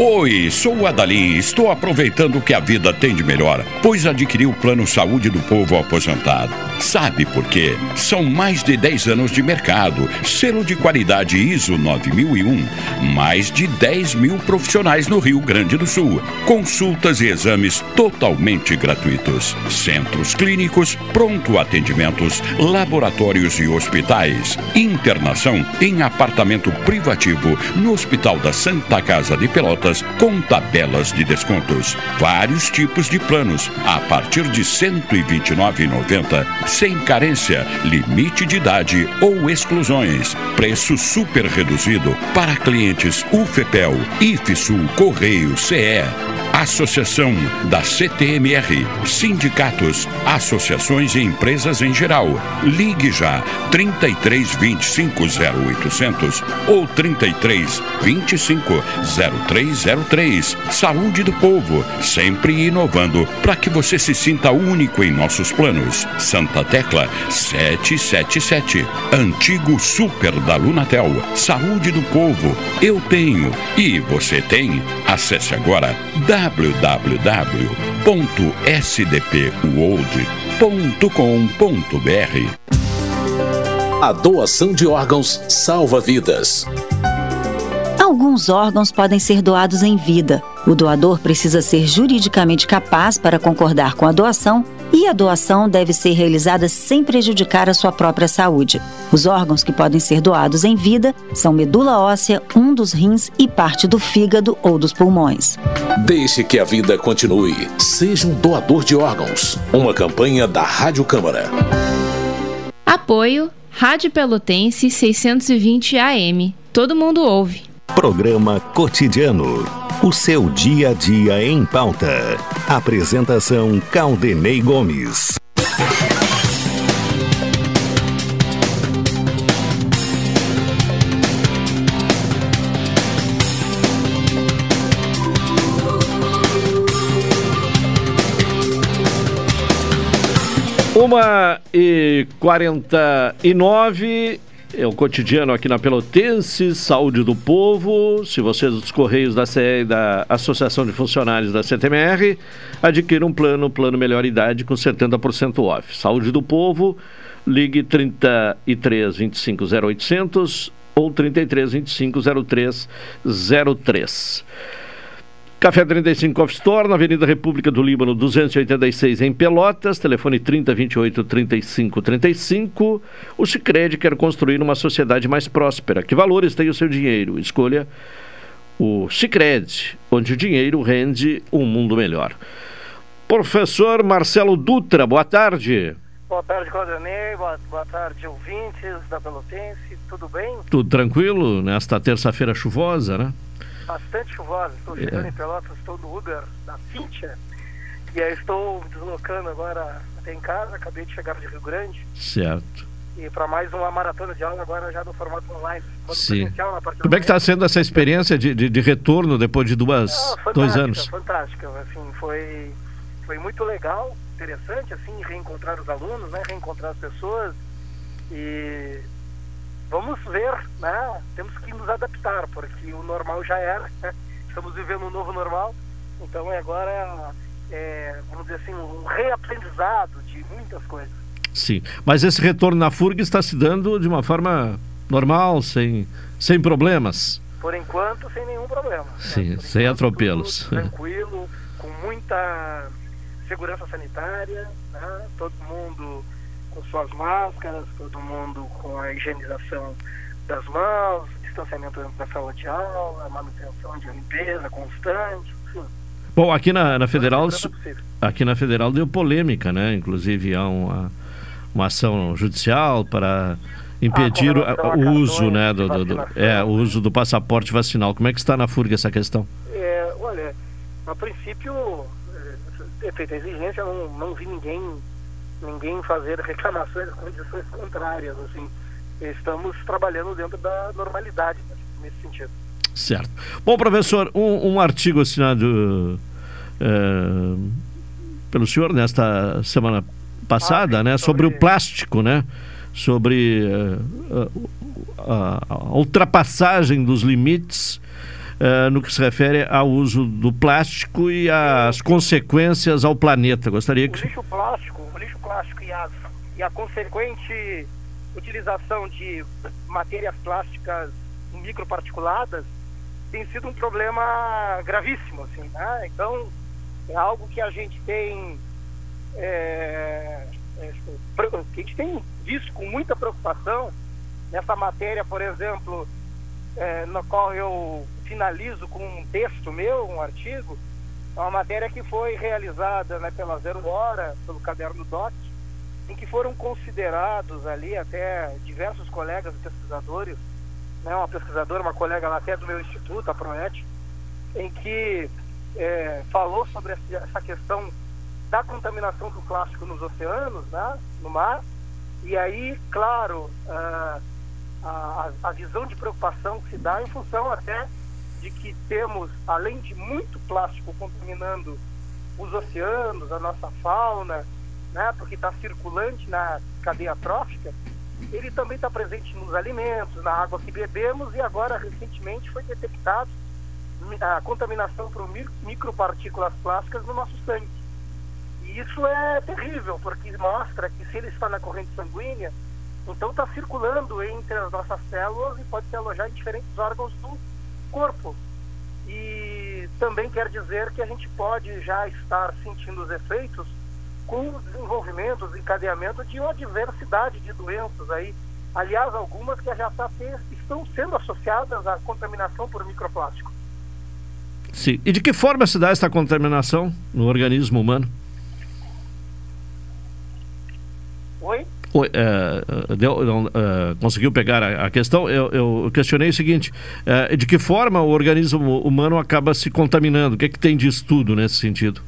Oi, sou o Adalim e estou aproveitando o que a vida tem de melhor, pois adquiri o plano saúde do povo aposentado. Sabe por quê? São mais de 10 anos de mercado, selo de qualidade ISO 9001, mais de 10 mil profissionais no Rio Grande do Sul, consultas e exames totalmente gratuitos, centros clínicos, pronto atendimentos, laboratórios e hospitais, internação em apartamento privativo no Hospital da Santa Casa de Pelotas com tabelas de descontos, vários tipos de planos a partir de R$ 129,90 sem carência, limite de idade ou exclusões. Preço super reduzido para clientes UFEPEL, IFSUL, Correio, CE. Associação da CTMR, sindicatos, associações e empresas em geral. Ligue já 33 25 0800 ou 33 25 0303. Saúde do povo, sempre inovando para que você se sinta único em nossos planos. Santa Tecla 777. Antigo Super da Lunatel. Saúde do povo, eu tenho e você tem. Acesse agora www.sdpworld.com.br. A doação de órgãos salva vidas. Alguns órgãos podem ser doados em vida. O doador precisa ser juridicamente capaz para concordar com a doação e a doação deve ser realizada sem prejudicar a sua própria saúde. Os órgãos que podem ser doados em vida são medula óssea, um dos rins e parte do fígado ou dos pulmões. Deixe que a vida continue. Seja um doador de órgãos. Uma campanha da Rádio Câmara. Apoio Rádio Pelotense 620 AM. Todo mundo ouve. Programa Cotidiano. O seu dia a dia em pauta. Apresentação Caldenei Gomes. Uma e quarenta e nove é o cotidiano aqui na Pelotense, Saúde do Povo. Se você é dos Correios da CE da Associação de Funcionários da CTMR, adquira um plano, plano melhor idade com 70% off. Saúde do Povo, ligue 33 25 0800 ou 33 25 0303. Café 35 Off Store, na Avenida República do Líbano, 286 em Pelotas, telefone 3028 35 35. O Sicredi quer construir uma sociedade mais próspera. Que valores tem o seu dinheiro? Escolha o Sicredi, onde o dinheiro rende um mundo melhor. Professor Marcelo Dutra, boa tarde. Boa tarde, Claudionei. Boa, boa tarde, ouvintes da Pelotense. Tudo bem? Tudo tranquilo nesta terça-feira chuvosa, né? Bastante chuvosa. Estou chegando é. em Pelotas, estou no Uber da Cintia. E aí estou deslocando agora até em casa, acabei de chegar de Rio Grande. Certo. E para mais uma maratona de aula agora já no formato online. Sim. Como é que está sendo essa experiência de, de, de, retorno depois de duas, Não, dois anos? Fantástica, assim, foi, foi muito legal, interessante, assim, reencontrar os alunos, né, reencontrar as pessoas e vamos ver, né? Temos que nos adaptar, porque o normal já era, né? estamos vivendo um novo normal, então agora é, vamos dizer assim, um reaprendizado de muitas coisas. Sim, mas esse retorno na FURG está se dando de uma forma normal, sem, sem problemas? Por enquanto, sem nenhum problema. Sim, né? sem atropelos. tranquilo, com muita segurança sanitária, né? todo mundo suas máscaras, todo mundo com a higienização das mãos, distanciamento da sala de aula, manutenção de limpeza constante, enfim. Bom, aqui na, na Federal, aqui na Federal deu polêmica, né? Inclusive há uma, uma ação judicial para impedir ah, o, o uso, né, do, do, do, é, o uso do passaporte vacinal. Como é que está na FURG essa questão? É, olha, a princípio, é, feita a exigência, não, não vi ninguém ninguém fazer reclamações, condições contrárias, assim. Estamos trabalhando dentro da normalidade né, nesse sentido. Certo. Bom, professor, um, um artigo assinado é, pelo senhor nesta semana passada, ah, né, sobre... sobre... o plástico, né, sobre uh, a, a, ultrapassagem dos limites uh, no que se refere ao uso do plástico e as consequências ao planeta. Gostaria que... O lixo plástico plástico e e a consequente utilização de matérias plásticas microparticuladas tem sido um problema gravíssimo, assim, né? Então, é algo que a gente tem é, é, que a gente tem visto com muita preocupação nessa matéria, por exemplo, é, no qual eu finalizo com um texto meu, um artigo, é uma matéria que foi realizada né, pela Zero Hora, pelo Caderno DOT, em que foram considerados ali até diversos colegas pesquisadores, né, uma pesquisadora, uma colega lá até do meu instituto, a Proet, em que é, falou sobre essa questão da contaminação do plástico nos oceanos, né, no mar, e aí, claro, a, a, a visão de preocupação que se dá em função até de que temos, além de muito plástico contaminando os oceanos, a nossa fauna, né, porque está circulante na cadeia trófica, ele também está presente nos alimentos, na água que bebemos e agora recentemente foi detectado a contaminação por micropartículas plásticas no nosso sangue. E isso é terrível, porque mostra que se ele está na corrente sanguínea, então está circulando entre as nossas células e pode se alojar em diferentes órgãos do corpo. E também quer dizer que a gente pode já estar sentindo os efeitos com o desenvolvimento, o desencadeamento de uma diversidade de doenças aí. Aliás, algumas que já tá, estão sendo associadas à contaminação por microplástico. Sim. E de que forma se dá essa contaminação no organismo humano? Oi? É, deu, é, conseguiu pegar a, a questão? Eu, eu, questionei o seguinte: é, de que forma o organismo humano acaba se contaminando? O que, é que tem de estudo nesse sentido?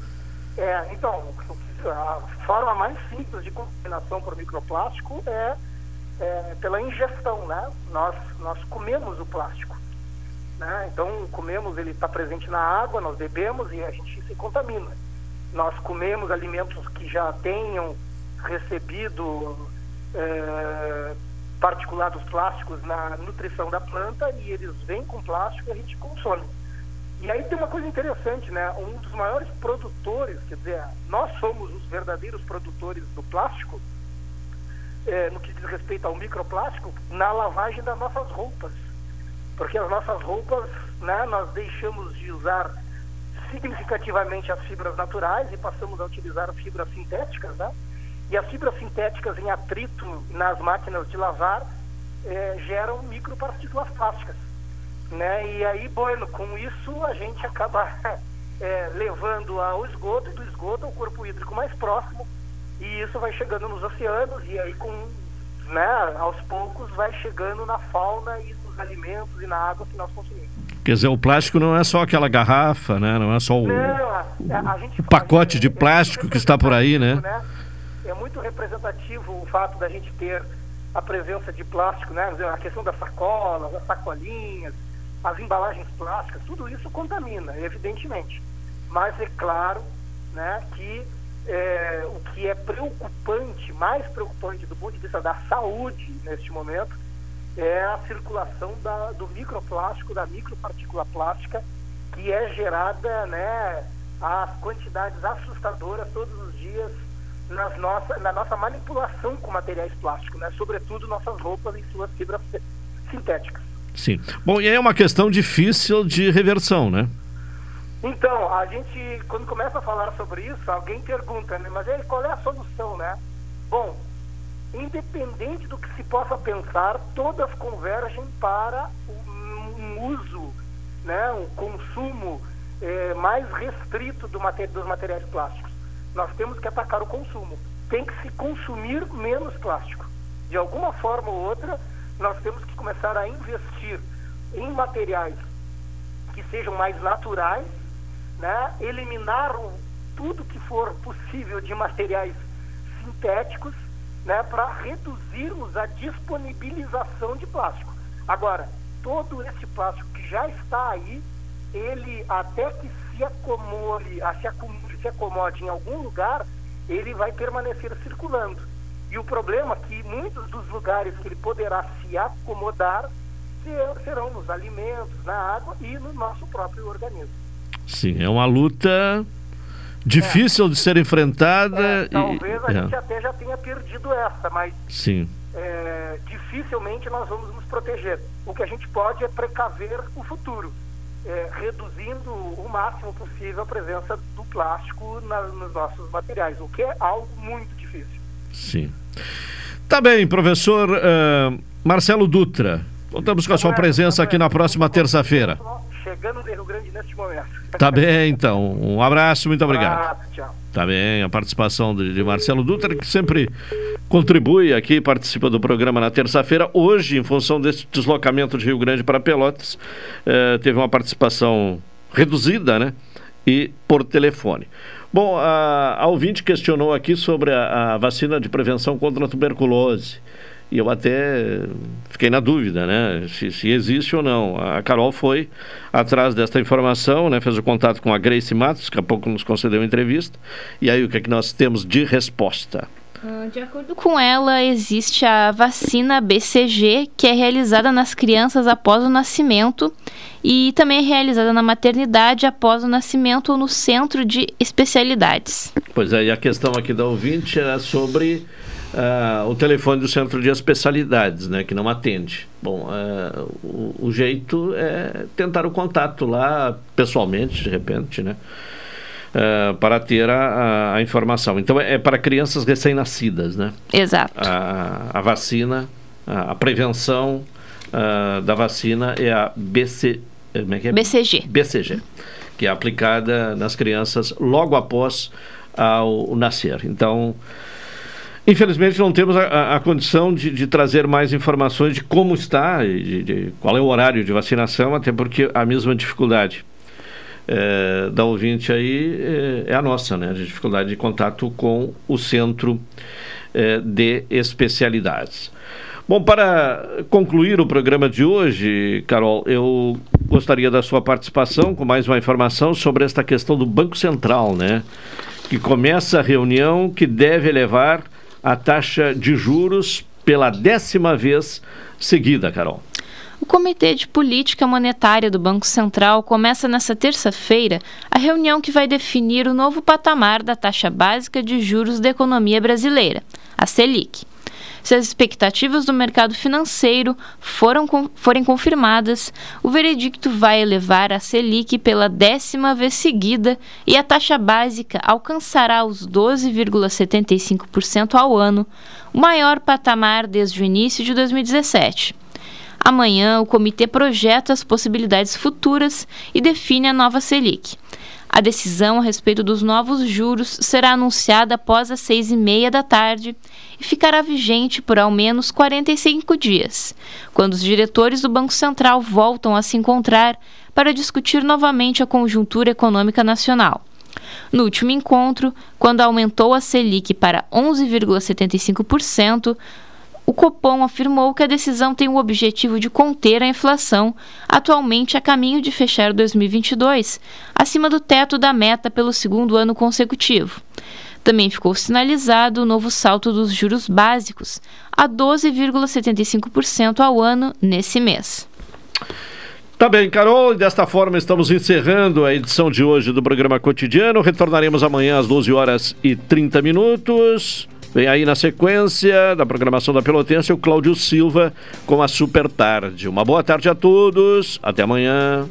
É, então, a forma mais simples de contaminação por microplástico é, é pela ingestão, né? Nós, nós comemos o plástico. Né? Então, comemos, ele está presente na água, nós bebemos e a gente se contamina. Nós comemos alimentos que já tenham recebido é, particulados plásticos na nutrição da planta e eles vêm com plástico e a gente consome. E aí tem uma coisa interessante, né? Um dos maiores produtores, quer dizer, nós somos os verdadeiros produtores do plástico, é, no que diz respeito ao microplástico, na lavagem das nossas roupas. Porque as nossas roupas, né, nós deixamos de usar significativamente as fibras naturais e passamos a utilizar fibras sintéticas, né? E as fibras sintéticas em atrito nas máquinas de lavar é, geram micropartículas plásticas. Né? E aí, bueno, com isso a gente acaba é, levando ao esgoto e do esgoto ao corpo hídrico mais próximo e isso vai chegando nos oceanos e aí com, né, aos poucos vai chegando na fauna e nos alimentos e na água que nós consumimos. Quer dizer, o plástico não é só aquela garrafa, né? Não é só o, não, o pacote de plástico que está por aí, né? né? É muito representativo o fato da gente ter a presença de plástico, né? A questão das sacolas, as sacolinhas, as embalagens plásticas, tudo isso contamina, evidentemente. Mas é claro né, que é, o que é preocupante, mais preocupante do ponto de vista da saúde neste momento, é a circulação da, do microplástico, da micropartícula plástica, que é gerada né, a quantidades assustadoras todos os dias nas nossa, na nossa manipulação com materiais plásticos, né? sobretudo nossas roupas e suas fibras sintéticas. Sim. Bom, e aí é uma questão difícil de reversão, né? Então, a gente, quando começa a falar sobre isso, alguém pergunta, né? Mas aí, qual é a solução, né? Bom, independente do que se possa pensar, todas convergem para um uso, né? um consumo é, mais restrito do dos materiais plásticos nós temos que atacar o consumo. Tem que se consumir menos plástico. De alguma forma ou outra, nós temos que começar a investir em materiais que sejam mais naturais, né? eliminar tudo que for possível de materiais sintéticos, né? para reduzirmos a disponibilização de plástico. Agora, todo esse plástico que já está aí, ele até que se acomode, se acumule se acomode em algum lugar, ele vai permanecer circulando. E o problema é que muitos dos lugares que ele poderá se acomodar serão nos alimentos, na água e no nosso próprio organismo. Sim, é uma luta difícil de ser enfrentada. e- Talvez a é, gente até já tenha perdido essa, mas Sim, é, dificilmente nós vamos nos proteger. O que a gente pode é precaver o futuro, é, reduzindo o máximo possível a presença do plástico na- nos nossos materiais, o que é algo muito difícil. sim. Tá bem, professor ah, Marcelo Dutra. Contamos com a sua presença aqui na próxima terça-feira. Chegando de Rio Grande neste momento. Tá bem, então. Um abraço, muito obrigado. Abraço, tchau. Tá bem, a participação de, de Marcelo Dutra, que sempre contribui aqui, participa do programa na terça-feira. Hoje, em função desse deslocamento de Rio Grande para Pelotas, eh, teve uma participação reduzida, né? E por telefone. Bom, a, a ouvinte questionou aqui sobre a, a vacina de prevenção contra a tuberculose. E eu até fiquei na dúvida, né? Se, se existe ou não. A Carol foi atrás desta informação, né? Fez o contato com a Grace Matos, que há pouco nos concedeu entrevista. E aí, o que é que nós temos de resposta? Ah, De acordo com ela, existe a vacina BCG, que é realizada nas crianças após o nascimento e também é realizada na maternidade após o nascimento ou no centro de especialidades. Pois é, e a questão aqui da ouvinte era sobre ah, o telefone do centro de especialidades, né? Que não atende. Bom, ah, o, o jeito é tentar o contato lá pessoalmente, de repente, né? Ah, para ter a, a- a informação. Então, é, é para crianças recém-nascidas, né? Exato. A, a vacina, a, a prevenção da vacina é a BC, como é que é? BCG. BCG, que é aplicada nas crianças logo após ao nascer. Então, infelizmente não temos a, a- a condição de, de trazer mais informações de como está de, de qual é o horário de vacinação, até porque a mesma dificuldade eh, da ouvinte aí eh, é a nossa, né? De dificuldade de contato com o centro eh, de especialidades. Bom, para concluir o programa de hoje, Carol, eu gostaria da sua participação com mais uma informação sobre esta questão do Banco Central, né? Que começa a reunião que deve elevar a taxa de juros pela décima vez seguida, Carol. O Comitê de Política Monetária do Banco Central começa nesta terça-feira a reunião que vai definir o novo patamar da taxa básica de juros da economia brasileira, a Selic. Se as expectativas do mercado financeiro foram, forem confirmadas, o veredicto vai elevar a Selic pela décima vez seguida e a taxa básica alcançará os 12,75% ao ano, o maior patamar desde o início de 2017. Amanhã, o comitê projeta as possibilidades futuras e define a nova Selic. A decisão a respeito dos novos juros será anunciada após as seis e meia da tarde e ficará vigente por ao menos 45 dias, quando os diretores do Banco Central voltam a se encontrar para discutir novamente a conjuntura econômica nacional. No último encontro, quando aumentou a Selic para 11,75%, o Copom afirmou que a decisão tem o objetivo de conter a inflação, atualmente a caminho de fechar 2022 acima do teto da meta pelo segundo ano consecutivo. Também ficou sinalizado o novo salto dos juros básicos a 12,75% ao ano nesse mês. Tá bem, Carol, e desta forma estamos encerrando a edição de hoje do programa cotidiano. Retornaremos amanhã às 12 horas e 30 minutos. Vem aí na sequência da programação da Pelotense o Cláudio Silva com a Super Tarde. Uma boa tarde a todos. Até amanhã.